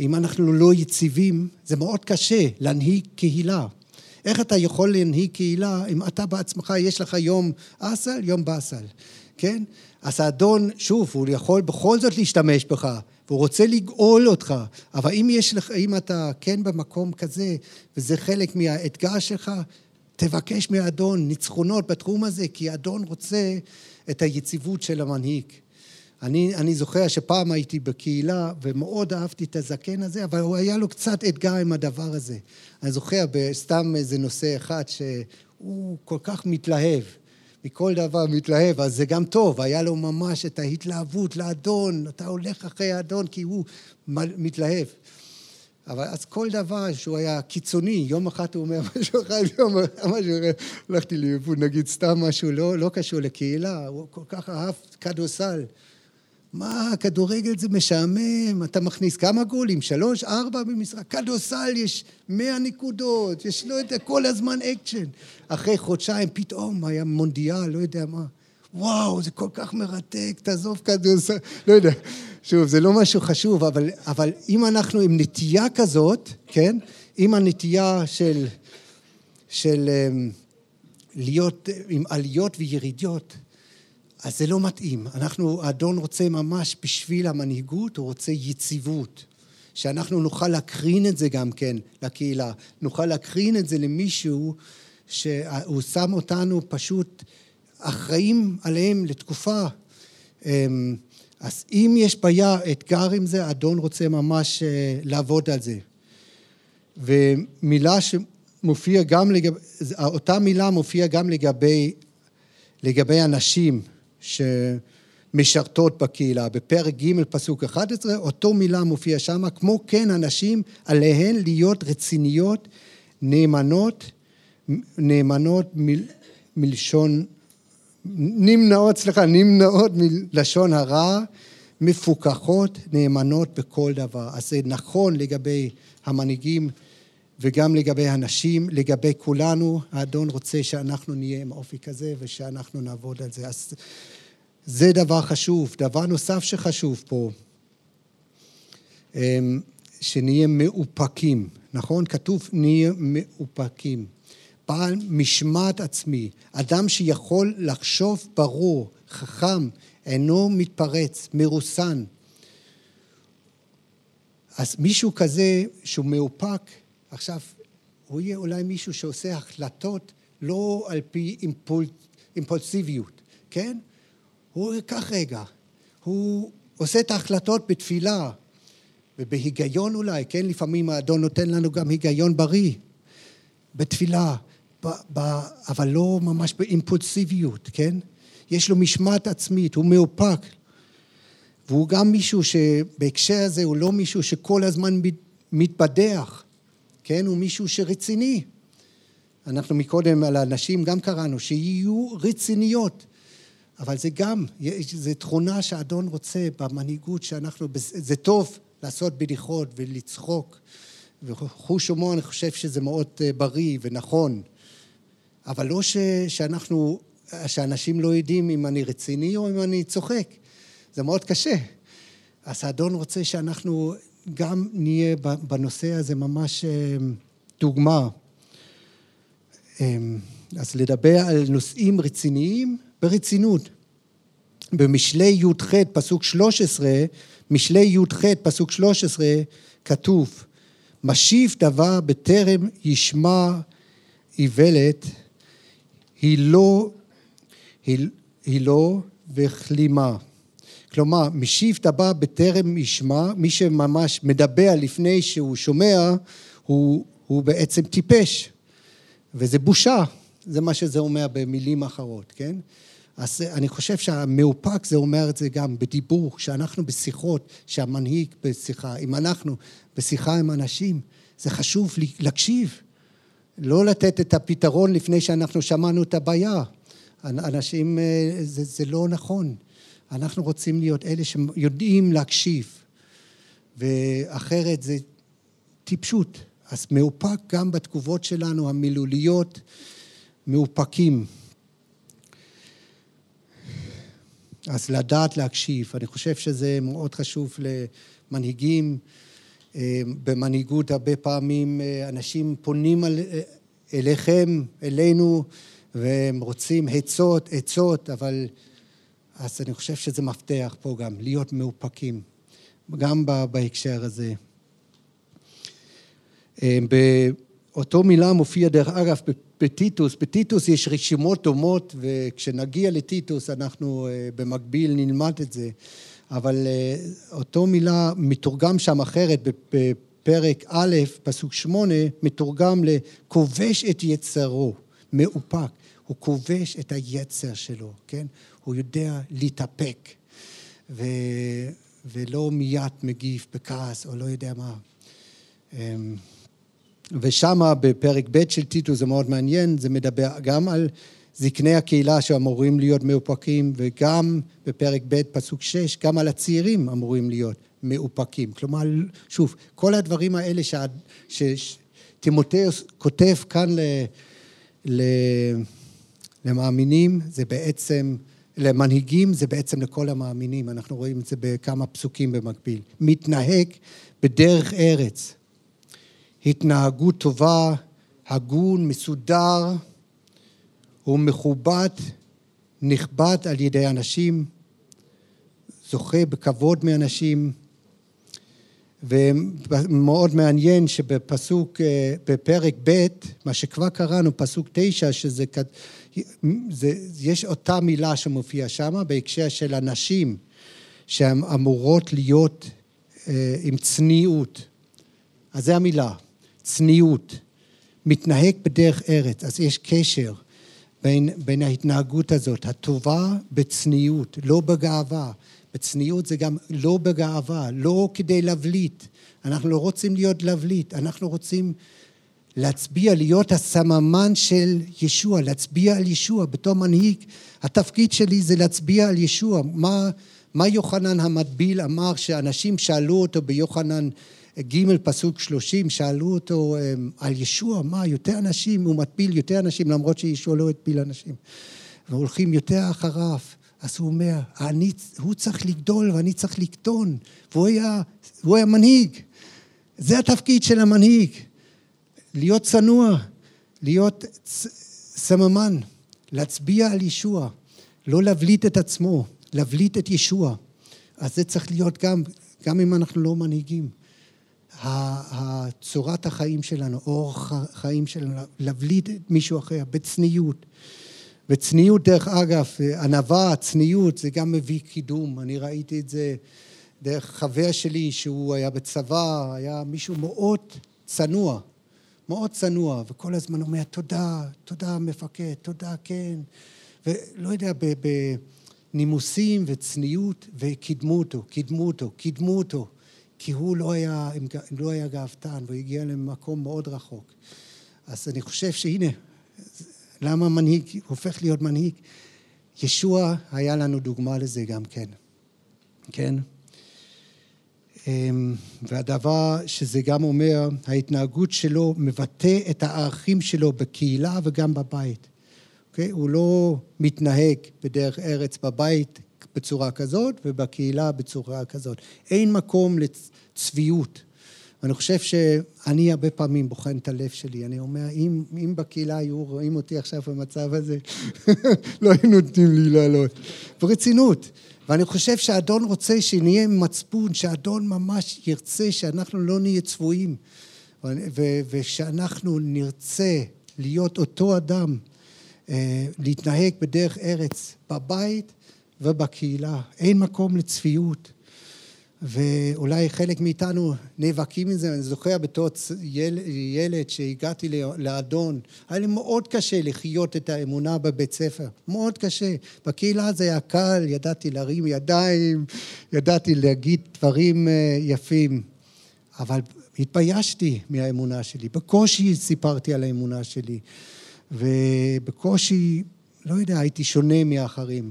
אם אנחנו לא יציבים, זה מאוד קשה להנהיג קהילה. איך אתה יכול להנהיג קהילה אם אתה בעצמך, יש לך יום אסל, יום באסל, כן? אז האדון, שוב, הוא יכול בכל זאת להשתמש בך, והוא רוצה לגאול אותך, אבל אם יש לך, אם אתה כן במקום כזה, וזה חלק מהאתגר שלך, תבקש מהאדון ניצחונות בתחום הזה, כי האדון רוצה את היציבות של המנהיג. אני, אני זוכר שפעם הייתי בקהילה ומאוד אהבתי את הזקן הזה, אבל הוא היה לו קצת אתגר עם הדבר הזה. אני זוכר בסתם איזה נושא אחד שהוא כל כך מתלהב. מכל דבר מתלהב, אז זה גם טוב, היה לו ממש את ההתלהבות לאדון, אתה הולך אחרי האדון כי הוא מתלהב. אבל אז כל דבר שהוא היה קיצוני, יום אחד הוא אומר משהו אחד, יום אחד משהו אחר, הלכתי לאיבוד, נגיד סתם משהו לא, לא קשור לקהילה, הוא כל כך אהב כדורסל. מה, כדורגל זה משעמם, אתה מכניס כמה גולים? שלוש, ארבע במשחק? כדורסל יש מאה נקודות, יש לא יודע, כל הזמן אקשן. אחרי חודשיים פתאום היה מונדיאל, לא יודע מה. וואו, זה כל כך מרתק, תעזוב כדורסל, לא יודע. שוב, זה לא משהו חשוב, אבל, אבל אם אנחנו עם נטייה כזאת, כן? עם הנטייה של של אמ, להיות עם עליות וירידות, אז זה לא מתאים. אנחנו, האדון רוצה ממש בשביל המנהיגות, הוא רוצה יציבות. שאנחנו נוכל להקרין את זה גם כן לקהילה. נוכל להקרין את זה למישהו שהוא שם אותנו פשוט אחראים עליהם לתקופה. אמ, אז אם יש בעיה, אתגר עם זה, האדון רוצה ממש אה, לעבוד על זה. ומילה שמופיעה גם לגבי, אותה מילה מופיעה גם לגבי, לגבי אנשים שמשרתות בקהילה. בפרק ג' פסוק 11, אותו מילה מופיעה שם, כמו כן אנשים עליהן להיות רציניות, נאמנות, נאמנות מ, מלשון, נמנעות, סליחה, נמנעות מלשון הרע, מפוקחות, נאמנות בכל דבר. אז זה נכון לגבי המנהיגים וגם לגבי הנשים, לגבי כולנו, האדון רוצה שאנחנו נהיה עם אופי כזה ושאנחנו נעבוד על זה. אז זה דבר חשוב. דבר נוסף שחשוב פה, אמ, שנהיה מאופקים, נכון? כתוב נהיה מאופקים. בעל משמעת עצמי, אדם שיכול לחשוב ברור, חכם, אינו מתפרץ, מרוסן. אז מישהו כזה שהוא מאופק, עכשיו, הוא יהיה אולי מישהו שעושה החלטות לא על פי אימפול, אימפולסיביות, כן? הוא ייקח רגע, הוא עושה את ההחלטות בתפילה ובהיגיון אולי, כן? לפעמים האדון נותן לנו גם היגיון בריא, בתפילה, ב, ב, אבל לא ממש באימפולסיביות, כן? יש לו משמעת עצמית, הוא מאופק. והוא גם מישהו שבהקשר הזה הוא לא מישהו שכל הזמן מתבדח, כן? הוא מישהו שרציני. אנחנו מקודם על הנשים גם קראנו, שיהיו רציניות. אבל זה גם, זו תכונה שהאדון רוצה במנהיגות שאנחנו, זה טוב לעשות בדיחות ולצחוק. וחוש הומור, אני חושב שזה מאוד אה, בריא ונכון. אבל לא ש, שאנחנו, שאנשים לא יודעים אם אני רציני או אם אני צוחק. זה מאוד קשה. אז האדון רוצה שאנחנו גם נהיה בנושא הזה ממש אה, דוגמה. אה, אז לדבר על נושאים רציניים ברצינות. במשלי י"ח פסוק 13, משלי י"ח פסוק 13 כתוב משיב דבר בטרם ישמע איוולת היא לא, היא, היא לא וכלימה. כלומר, משיב דבר בטרם ישמע, מי שממש מדבר לפני שהוא שומע, הוא, הוא בעצם טיפש. וזה בושה, זה מה שזה אומר במילים אחרות, כן? אז אני חושב שהמאופק זה אומר את זה גם בדיבור, כשאנחנו בשיחות, שהמנהיג בשיחה, אם אנחנו בשיחה עם אנשים, זה חשוב להקשיב. לא לתת את הפתרון לפני שאנחנו שמענו את הבעיה. אנשים, אה, זה, זה לא נכון. אנחנו רוצים להיות אלה שיודעים להקשיב, ואחרת זה טיפשות. אז מאופק גם בתגובות שלנו, המילוליות, מאופקים. אז לדעת להקשיב, אני חושב שזה מאוד חשוב למנהיגים. אה, במנהיגות הרבה פעמים אה, אנשים פונים אה, אליכם, אלינו, והם רוצים עצות, עצות, אבל אז אני חושב שזה מפתח פה גם, להיות מאופקים, גם בהקשר הזה. באותו מילה מופיע דרך אגב בטיטוס, בטיטוס יש רשימות דומות וכשנגיע לטיטוס אנחנו במקביל נלמד את זה. אבל אה, אותו מילה מתורגם שם אחרת בפרק א', פסוק שמונה, מתורגם לכובש את יצרו, מאופק. הוא כובש את היצר שלו, כן? הוא יודע להתאפק, ו... ולא מיד מגיב בכעס או לא יודע מה. אמ, ושמה בפרק ב' של טיטוס זה מאוד מעניין, זה מדבר גם על זקני הקהילה שאמורים להיות מאופקים, וגם בפרק ב', פסוק 6, גם על הצעירים אמורים להיות מאופקים. כלומר, שוב, כל הדברים האלה שטימותאוס כותב כאן ל, ל, למאמינים, זה בעצם, למנהיגים, זה בעצם לכל המאמינים. אנחנו רואים את זה בכמה פסוקים במקביל. מתנהג בדרך ארץ, התנהגות טובה, הגון, מסודר, הוא מכובד, נכבד על ידי אנשים, זוכה בכבוד מאנשים, ומאוד מעניין שבפסוק, אה, בפרק ב', מה שכבר קראנו, פסוק תשע, שזה, זה, יש אותה מילה שמופיעה שם בהקשר של הנשים שהן אמורות להיות אה, עם צניעות. אז זו המילה, צניעות. מתנהג בדרך ארץ, אז יש קשר בין, בין ההתנהגות הזאת, הטובה בצניעות, לא בגאווה. בצניעות זה גם לא בגאווה, לא כדי להבליט. אנחנו לא רוצים להיות להבליט, אנחנו רוצים להצביע, להיות הסממן של ישוע, להצביע על ישוע בתור מנהיג. התפקיד שלי זה להצביע על ישוע. מה, מה יוחנן המטביל אמר שאנשים שאלו אותו ביוחנן ג' פסוק שלושים, שאלו אותו אמ, על ישוע, מה, יותר אנשים, הוא מטביל יותר אנשים, למרות שישוע לא הטביל אנשים. והולכים יותר אחריו. אז הוא אומר, אני, הוא צריך לגדול ואני צריך לקטון, והוא היה, היה מנהיג. זה התפקיד של המנהיג, להיות צנוע, להיות סממן, להצביע על ישוע, לא להבליט את עצמו, להבליט את ישוע. אז זה צריך להיות גם, גם אם אנחנו לא מנהיגים. צורת החיים שלנו, אורח החיים שלנו, להבליט את מישהו אחר בצניעות. וצניעות, דרך אגב, ענווה, צניעות, זה גם מביא קידום. אני ראיתי את זה דרך חבר שלי, שהוא היה בצבא, היה מישהו מאוד צנוע, מאוד צנוע, וכל הזמן אומר, תודה, תודה מפקד, תודה, כן. ולא יודע, בנימוסים וצניעות, וקידמו אותו, קידמו אותו, קידמו אותו. כי הוא לא היה, לא היה גאוותן, והוא הגיע למקום מאוד רחוק. אז אני חושב שהנה, למה מנהיג הופך להיות מנהיג? ישוע היה לנו דוגמה לזה גם כן, כן? אמ, והדבר שזה גם אומר, ההתנהגות שלו מבטא את הערכים שלו בקהילה וגם בבית. Okay? אוקיי? הוא לא מתנהג בדרך ארץ בבית בצורה כזאת ובקהילה בצורה כזאת. אין מקום לצביעות. ואני חושב שאני הרבה פעמים בוחן את הלב שלי. אני אומר, אם, אם בקהילה היו רואים אותי עכשיו במצב הזה, לא היו נותנים לי לעלות. ברצינות. ואני חושב שהאדון רוצה שנהיה מצפון, שהאדון ממש ירצה שאנחנו לא נהיה צבועים, ושאנחנו נרצה להיות אותו אדם, אה, להתנהג בדרך ארץ, בבית ובקהילה. אין מקום לצפיות. ואולי חלק מאיתנו נאבקים עם זה, אני זוכר בתור יל, ילד שהגעתי לאדון, היה לי מאוד קשה לחיות את האמונה בבית ספר, מאוד קשה. בקהילה זה היה קל, ידעתי להרים ידיים, ידעתי להגיד דברים אה, יפים, אבל התביישתי מהאמונה שלי, בקושי סיפרתי על האמונה שלי, ובקושי, לא יודע, הייתי שונה מאחרים.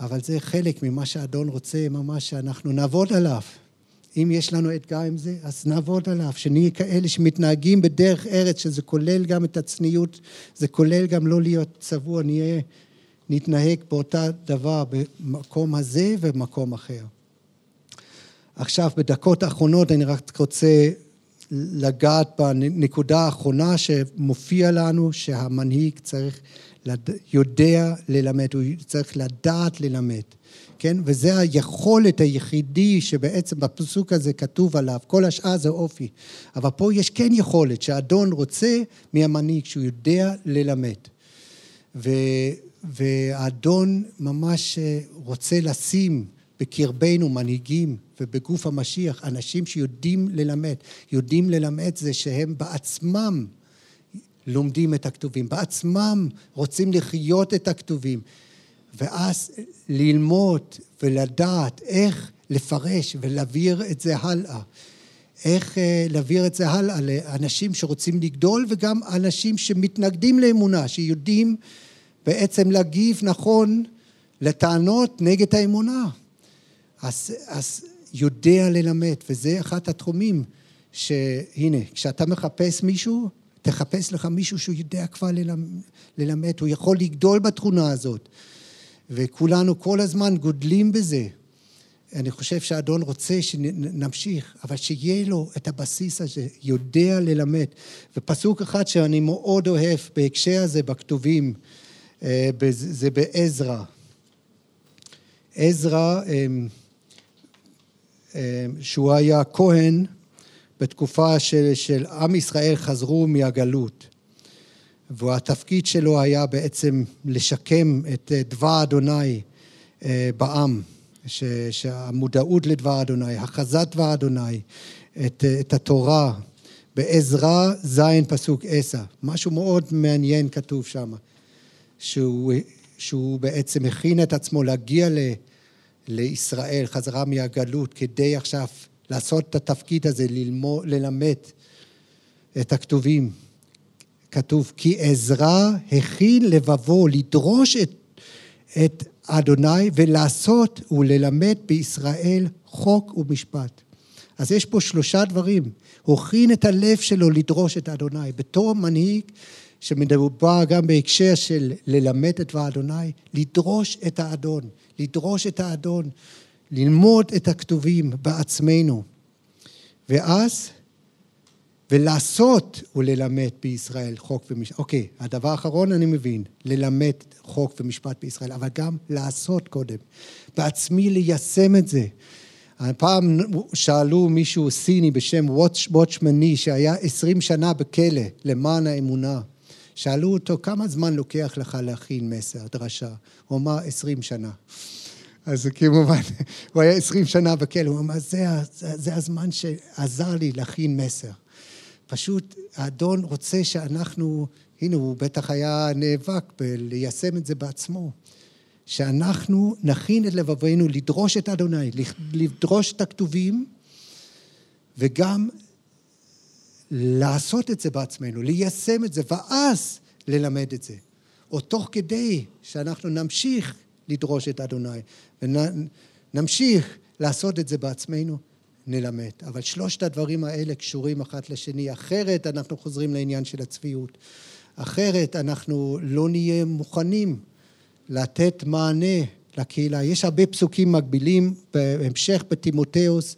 אבל זה חלק ממה שהאדון רוצה ממש שאנחנו נעבוד עליו. אם יש לנו אתגר עם זה, אז נעבוד עליו, שנהיה כאלה שמתנהגים בדרך ארץ, שזה כולל גם את הצניעות, זה כולל גם לא להיות צבוע, נהיה, נתנהג באותה דבר במקום הזה ובמקום אחר. עכשיו, בדקות האחרונות אני רק רוצה לגעת בנקודה האחרונה שמופיע לנו, שהמנהיג צריך יודע ללמד, הוא צריך לדעת ללמד, כן? וזה היכולת היחידי שבעצם בפסוק הזה כתוב עליו, כל השאר זה אופי. אבל פה יש כן יכולת שהאדון רוצה מהמנהיג שהוא יודע ללמד. ו, והאדון ממש אה, רוצה לשים בקרבנו מנהיגים ובגוף המשיח אנשים שיודעים ללמד. יודעים ללמד זה שהם בעצמם לומדים את הכתובים, בעצמם רוצים לחיות את הכתובים, ואז ללמוד ולדעת איך לפרש ולהעביר את זה הלאה. איך אה, להעביר את זה הלאה לאנשים שרוצים לגדול וגם אנשים שמתנגדים לאמונה, שיודעים בעצם להגיב נכון לטענות נגד האמונה. אז, אז יודע ללמד, וזה אחד התחומים שהנה, כשאתה מחפש מישהו, תחפש לך מישהו שהוא יודע כבר ללמד, הוא יכול לגדול בתכונה הזאת. וכולנו כל הזמן גודלים בזה. אני חושב שהאדון רוצה שנמשיך, אבל שיהיה לו את הבסיס הזה, יודע ללמד. ופסוק אחד שאני מאוד אוהב בהקשר הזה בכתובים, אה, זה בעזרא. עזרא, אמ, אמ, שהוא היה כהן בתקופה של, של עם ישראל חזרו מהגלות. והתפקיד שלו היה בעצם לשקם את דבר אדוני אה, בעם. ש, שהמודעות לדבר אדוני, הכרזת דבר אדוני, את, את התורה, בעזרא ז' פסוק עשר. משהו מאוד מעניין כתוב שם, שהוא, שהוא בעצם הכין את עצמו להגיע ל, לישראל, חזרה מהגלות, כדי עכשיו לעשות את התפקיד הזה, ללמוד, ללמד את הכתובים. כתוב, כי עזרא הכין לבבו לדרוש את, את אדוני ולעשות וללמד בישראל חוק ומשפט. אז יש פה שלושה דברים. הוא הכין את הלב שלו לדרוש את אדוני. בתור מנהיג, שמדובר גם בהקשר של ללמד את דבר אדוני, לדרוש את האדון, לדרוש את האדון, ללמוד את הכתובים בעצמנו. ואז ולעשות וללמד בישראל חוק ומשפט. אוקיי, הדבר האחרון אני מבין, ללמד חוק ומשפט בישראל, אבל גם לעשות קודם. בעצמי ליישם את זה. פעם שאלו מישהו סיני בשם וואטשמני שהיה עשרים שנה בכלא למען האמונה. שאלו אותו, כמה זמן לוקח לך להכין מסר, דרשה? הוא אמר, עשרים שנה. אז כמובן, הוא היה עשרים שנה בכלא, הוא אמר, זה, זה, זה הזמן שעזר לי להכין מסר. פשוט האדון רוצה שאנחנו, הנה הוא בטח היה נאבק בליישם את זה בעצמו, שאנחנו נכין את לבבינו לדרוש את אדוני, לדרוש את הכתובים וגם לעשות את זה בעצמנו, ליישם את זה ואז ללמד את זה. או תוך כדי שאנחנו נמשיך לדרוש את אדוני ונמשיך לעשות את זה בעצמנו, נלמד. אבל שלושת הדברים האלה קשורים אחת לשני, אחרת אנחנו חוזרים לעניין של הצביעות. אחרת אנחנו לא נהיה מוכנים לתת מענה לקהילה. יש הרבה פסוקים מקבילים, בהמשך בטימותאוס,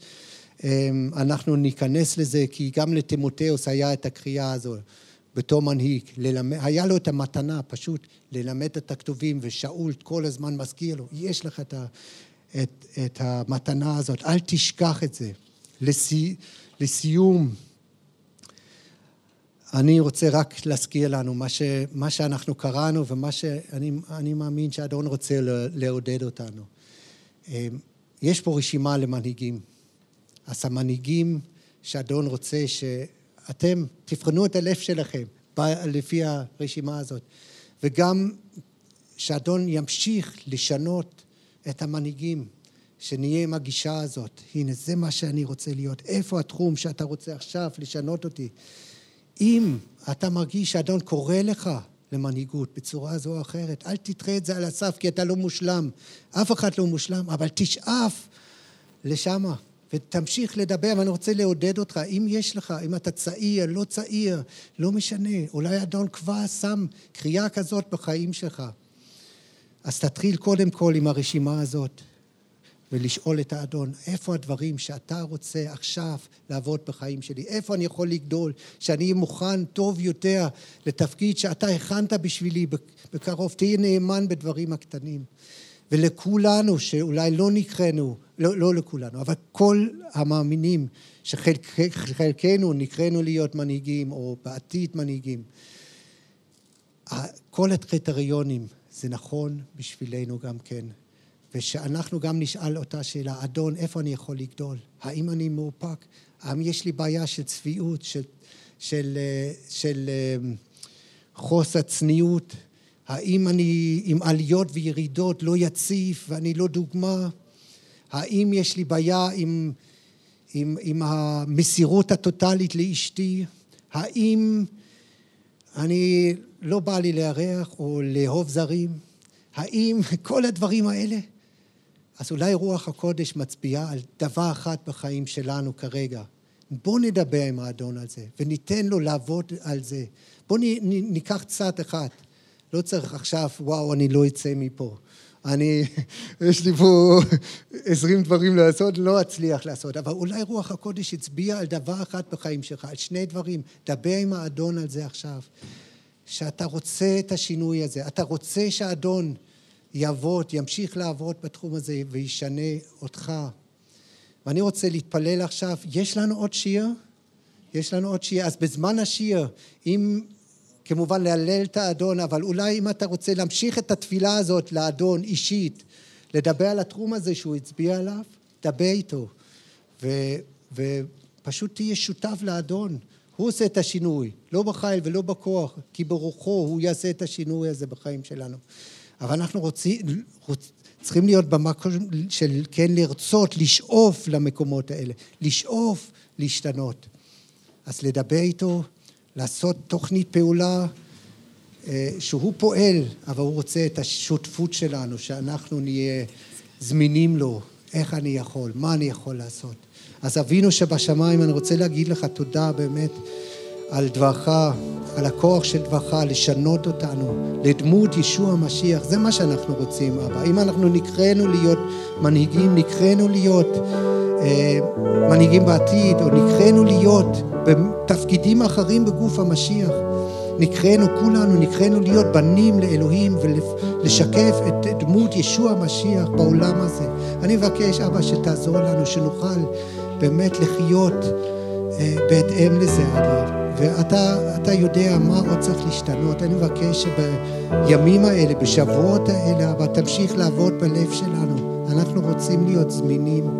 אמ, אנחנו ניכנס לזה, כי גם לטימותאוס היה את הקריאה הזו בתור מנהיג. ללמד, היה לו את המתנה פשוט ללמד את הכתובים, ושאול כל הזמן מזכיר לו, יש לך את, ה, את, את המתנה הזאת, אל תשכח את זה. לסי, לסיום, אני רוצה רק להזכיר לנו מה, ש, מה שאנחנו קראנו ומה שאני מאמין שהאדון רוצה לעודד אותנו. אמ, יש פה רשימה למנהיגים. אז המנהיגים שהאדון רוצה שאתם תבחנו את הלב שלכם לפי הרשימה הזאת, וגם שהאדון ימשיך לשנות את המנהיגים, שנהיה עם הגישה הזאת. הנה, זה מה שאני רוצה להיות. איפה התחום שאתה רוצה עכשיו לשנות אותי? אם אתה מרגיש שאדון קורא לך למנהיגות בצורה זו או אחרת, אל תדחה את זה על הסף כי אתה לא מושלם. אף אחד לא מושלם, אבל תשאף לשמה. ותמשיך לדבר, ואני רוצה לעודד אותך, אם יש לך, אם אתה צעיר, לא צעיר, לא משנה, אולי אדון כבר שם קריאה כזאת בחיים שלך. אז תתחיל קודם כל עם הרשימה הזאת, ולשאול את האדון, איפה הדברים שאתה רוצה עכשיו לעבוד בחיים שלי? איפה אני יכול לגדול? שאני אהיה מוכן טוב יותר לתפקיד שאתה הכנת בשבילי בקרוב. תהיה נאמן בדברים הקטנים. ולכולנו, שאולי לא נקראנו, לא, לא לכולנו, אבל כל המאמינים שחלקנו נקראנו להיות מנהיגים או בעתיד מנהיגים, כל הקריטריונים זה נכון בשבילנו גם כן. ושאנחנו גם נשאל אותה שאלה, אדון, איפה אני יכול לגדול? האם אני מאופק? האם יש לי בעיה של צביעות, של, של, של אמ, חוסר צניעות? האם אני עם עליות וירידות לא יציב ואני לא דוגמה? האם יש לי בעיה עם, עם, עם המסירות הטוטלית לאשתי? האם אני לא בא לי לארח או לאהוב זרים? האם כל הדברים האלה? אז אולי רוח הקודש מצביעה על דבר אחד בחיים שלנו כרגע. בואו נדבר עם האדון על זה, וניתן לו לעבוד על זה. בואו ניקח צעד אחד. לא צריך עכשיו, וואו, אני לא אצא מפה. אני, יש לי פה עשרים דברים לעשות, לא אצליח לעשות, אבל אולי רוח הקודש הצביע על דבר אחד בחיים שלך, על שני דברים, דבר עם האדון על זה עכשיו, שאתה רוצה את השינוי הזה, אתה רוצה שהאדון יעבוד, ימשיך לעבוד בתחום הזה וישנה אותך. ואני רוצה להתפלל עכשיו, יש לנו עוד שיר? יש לנו עוד שיר, אז בזמן השיר, אם כמובן להלל את האדון, אבל אולי אם אתה רוצה להמשיך את התפילה הזאת לאדון אישית, לדבר על התחום הזה שהוא הצביע עליו, דבר איתו. ו, ופשוט תהיה שותף לאדון. הוא עושה את השינוי, לא בחיל ולא בכוח, כי ברוחו הוא יעשה את השינוי הזה בחיים שלנו. אבל אנחנו רוצים, רוצ, צריכים להיות במקום של כן לרצות, לשאוף למקומות האלה, לשאוף להשתנות. אז לדבר איתו, לעשות תוכנית פעולה אה, שהוא פועל, אבל הוא רוצה את השותפות שלנו, שאנחנו נהיה זמינים לו, איך אני יכול, מה אני יכול לעשות. אז אבינו שבשמיים, אני רוצה להגיד לך תודה באמת על דברך, על הכוח של דברך, לשנות אותנו לדמות ישוע המשיח. זה מה שאנחנו רוצים, אבא. אם אנחנו נקראנו להיות מנהיגים, נקראנו להיות אה, מנהיגים בעתיד, או נקראנו להיות בתפקידים אחרים בגוף המשיח. נקראנו כולנו, נקראנו להיות בנים לאלוהים ולשקף את דמות ישוע המשיח בעולם הזה. אני מבקש, אבא, שתעזור לנו, שנוכל באמת לחיות אה, בהתאם לזה, אבא. ואתה יודע מה עוד צריך להשתנות. אני מבקש שבימים האלה, בשבועות האלה, אבא, תמשיך לעבוד בלב שלנו. אנחנו רוצים להיות זמינים.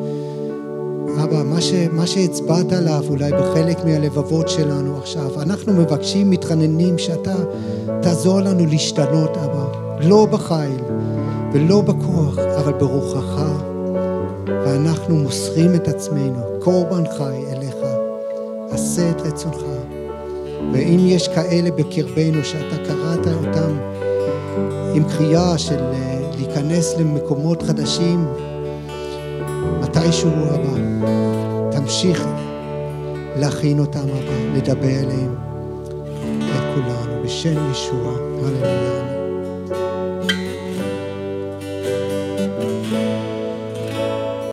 אבא, מה, ש, מה שהצבעת עליו אולי בחלק מהלבבות שלנו עכשיו, אנחנו מבקשים, מתחננים, שאתה תעזור לנו להשתנות, אבא. לא בחיל ולא בכוח, אבל ברוחך. ואנחנו מוסרים את עצמנו, קורבן חי אליך. עשה את רצונך. ואם יש כאלה בקרבנו שאתה קראת אותם עם קריאה של אה, להיכנס למקומות חדשים, מתישהו הבא, תמשיך להכין אותם הבא, לדבר עליהם, את כולנו, בשם ישוע, הללויה.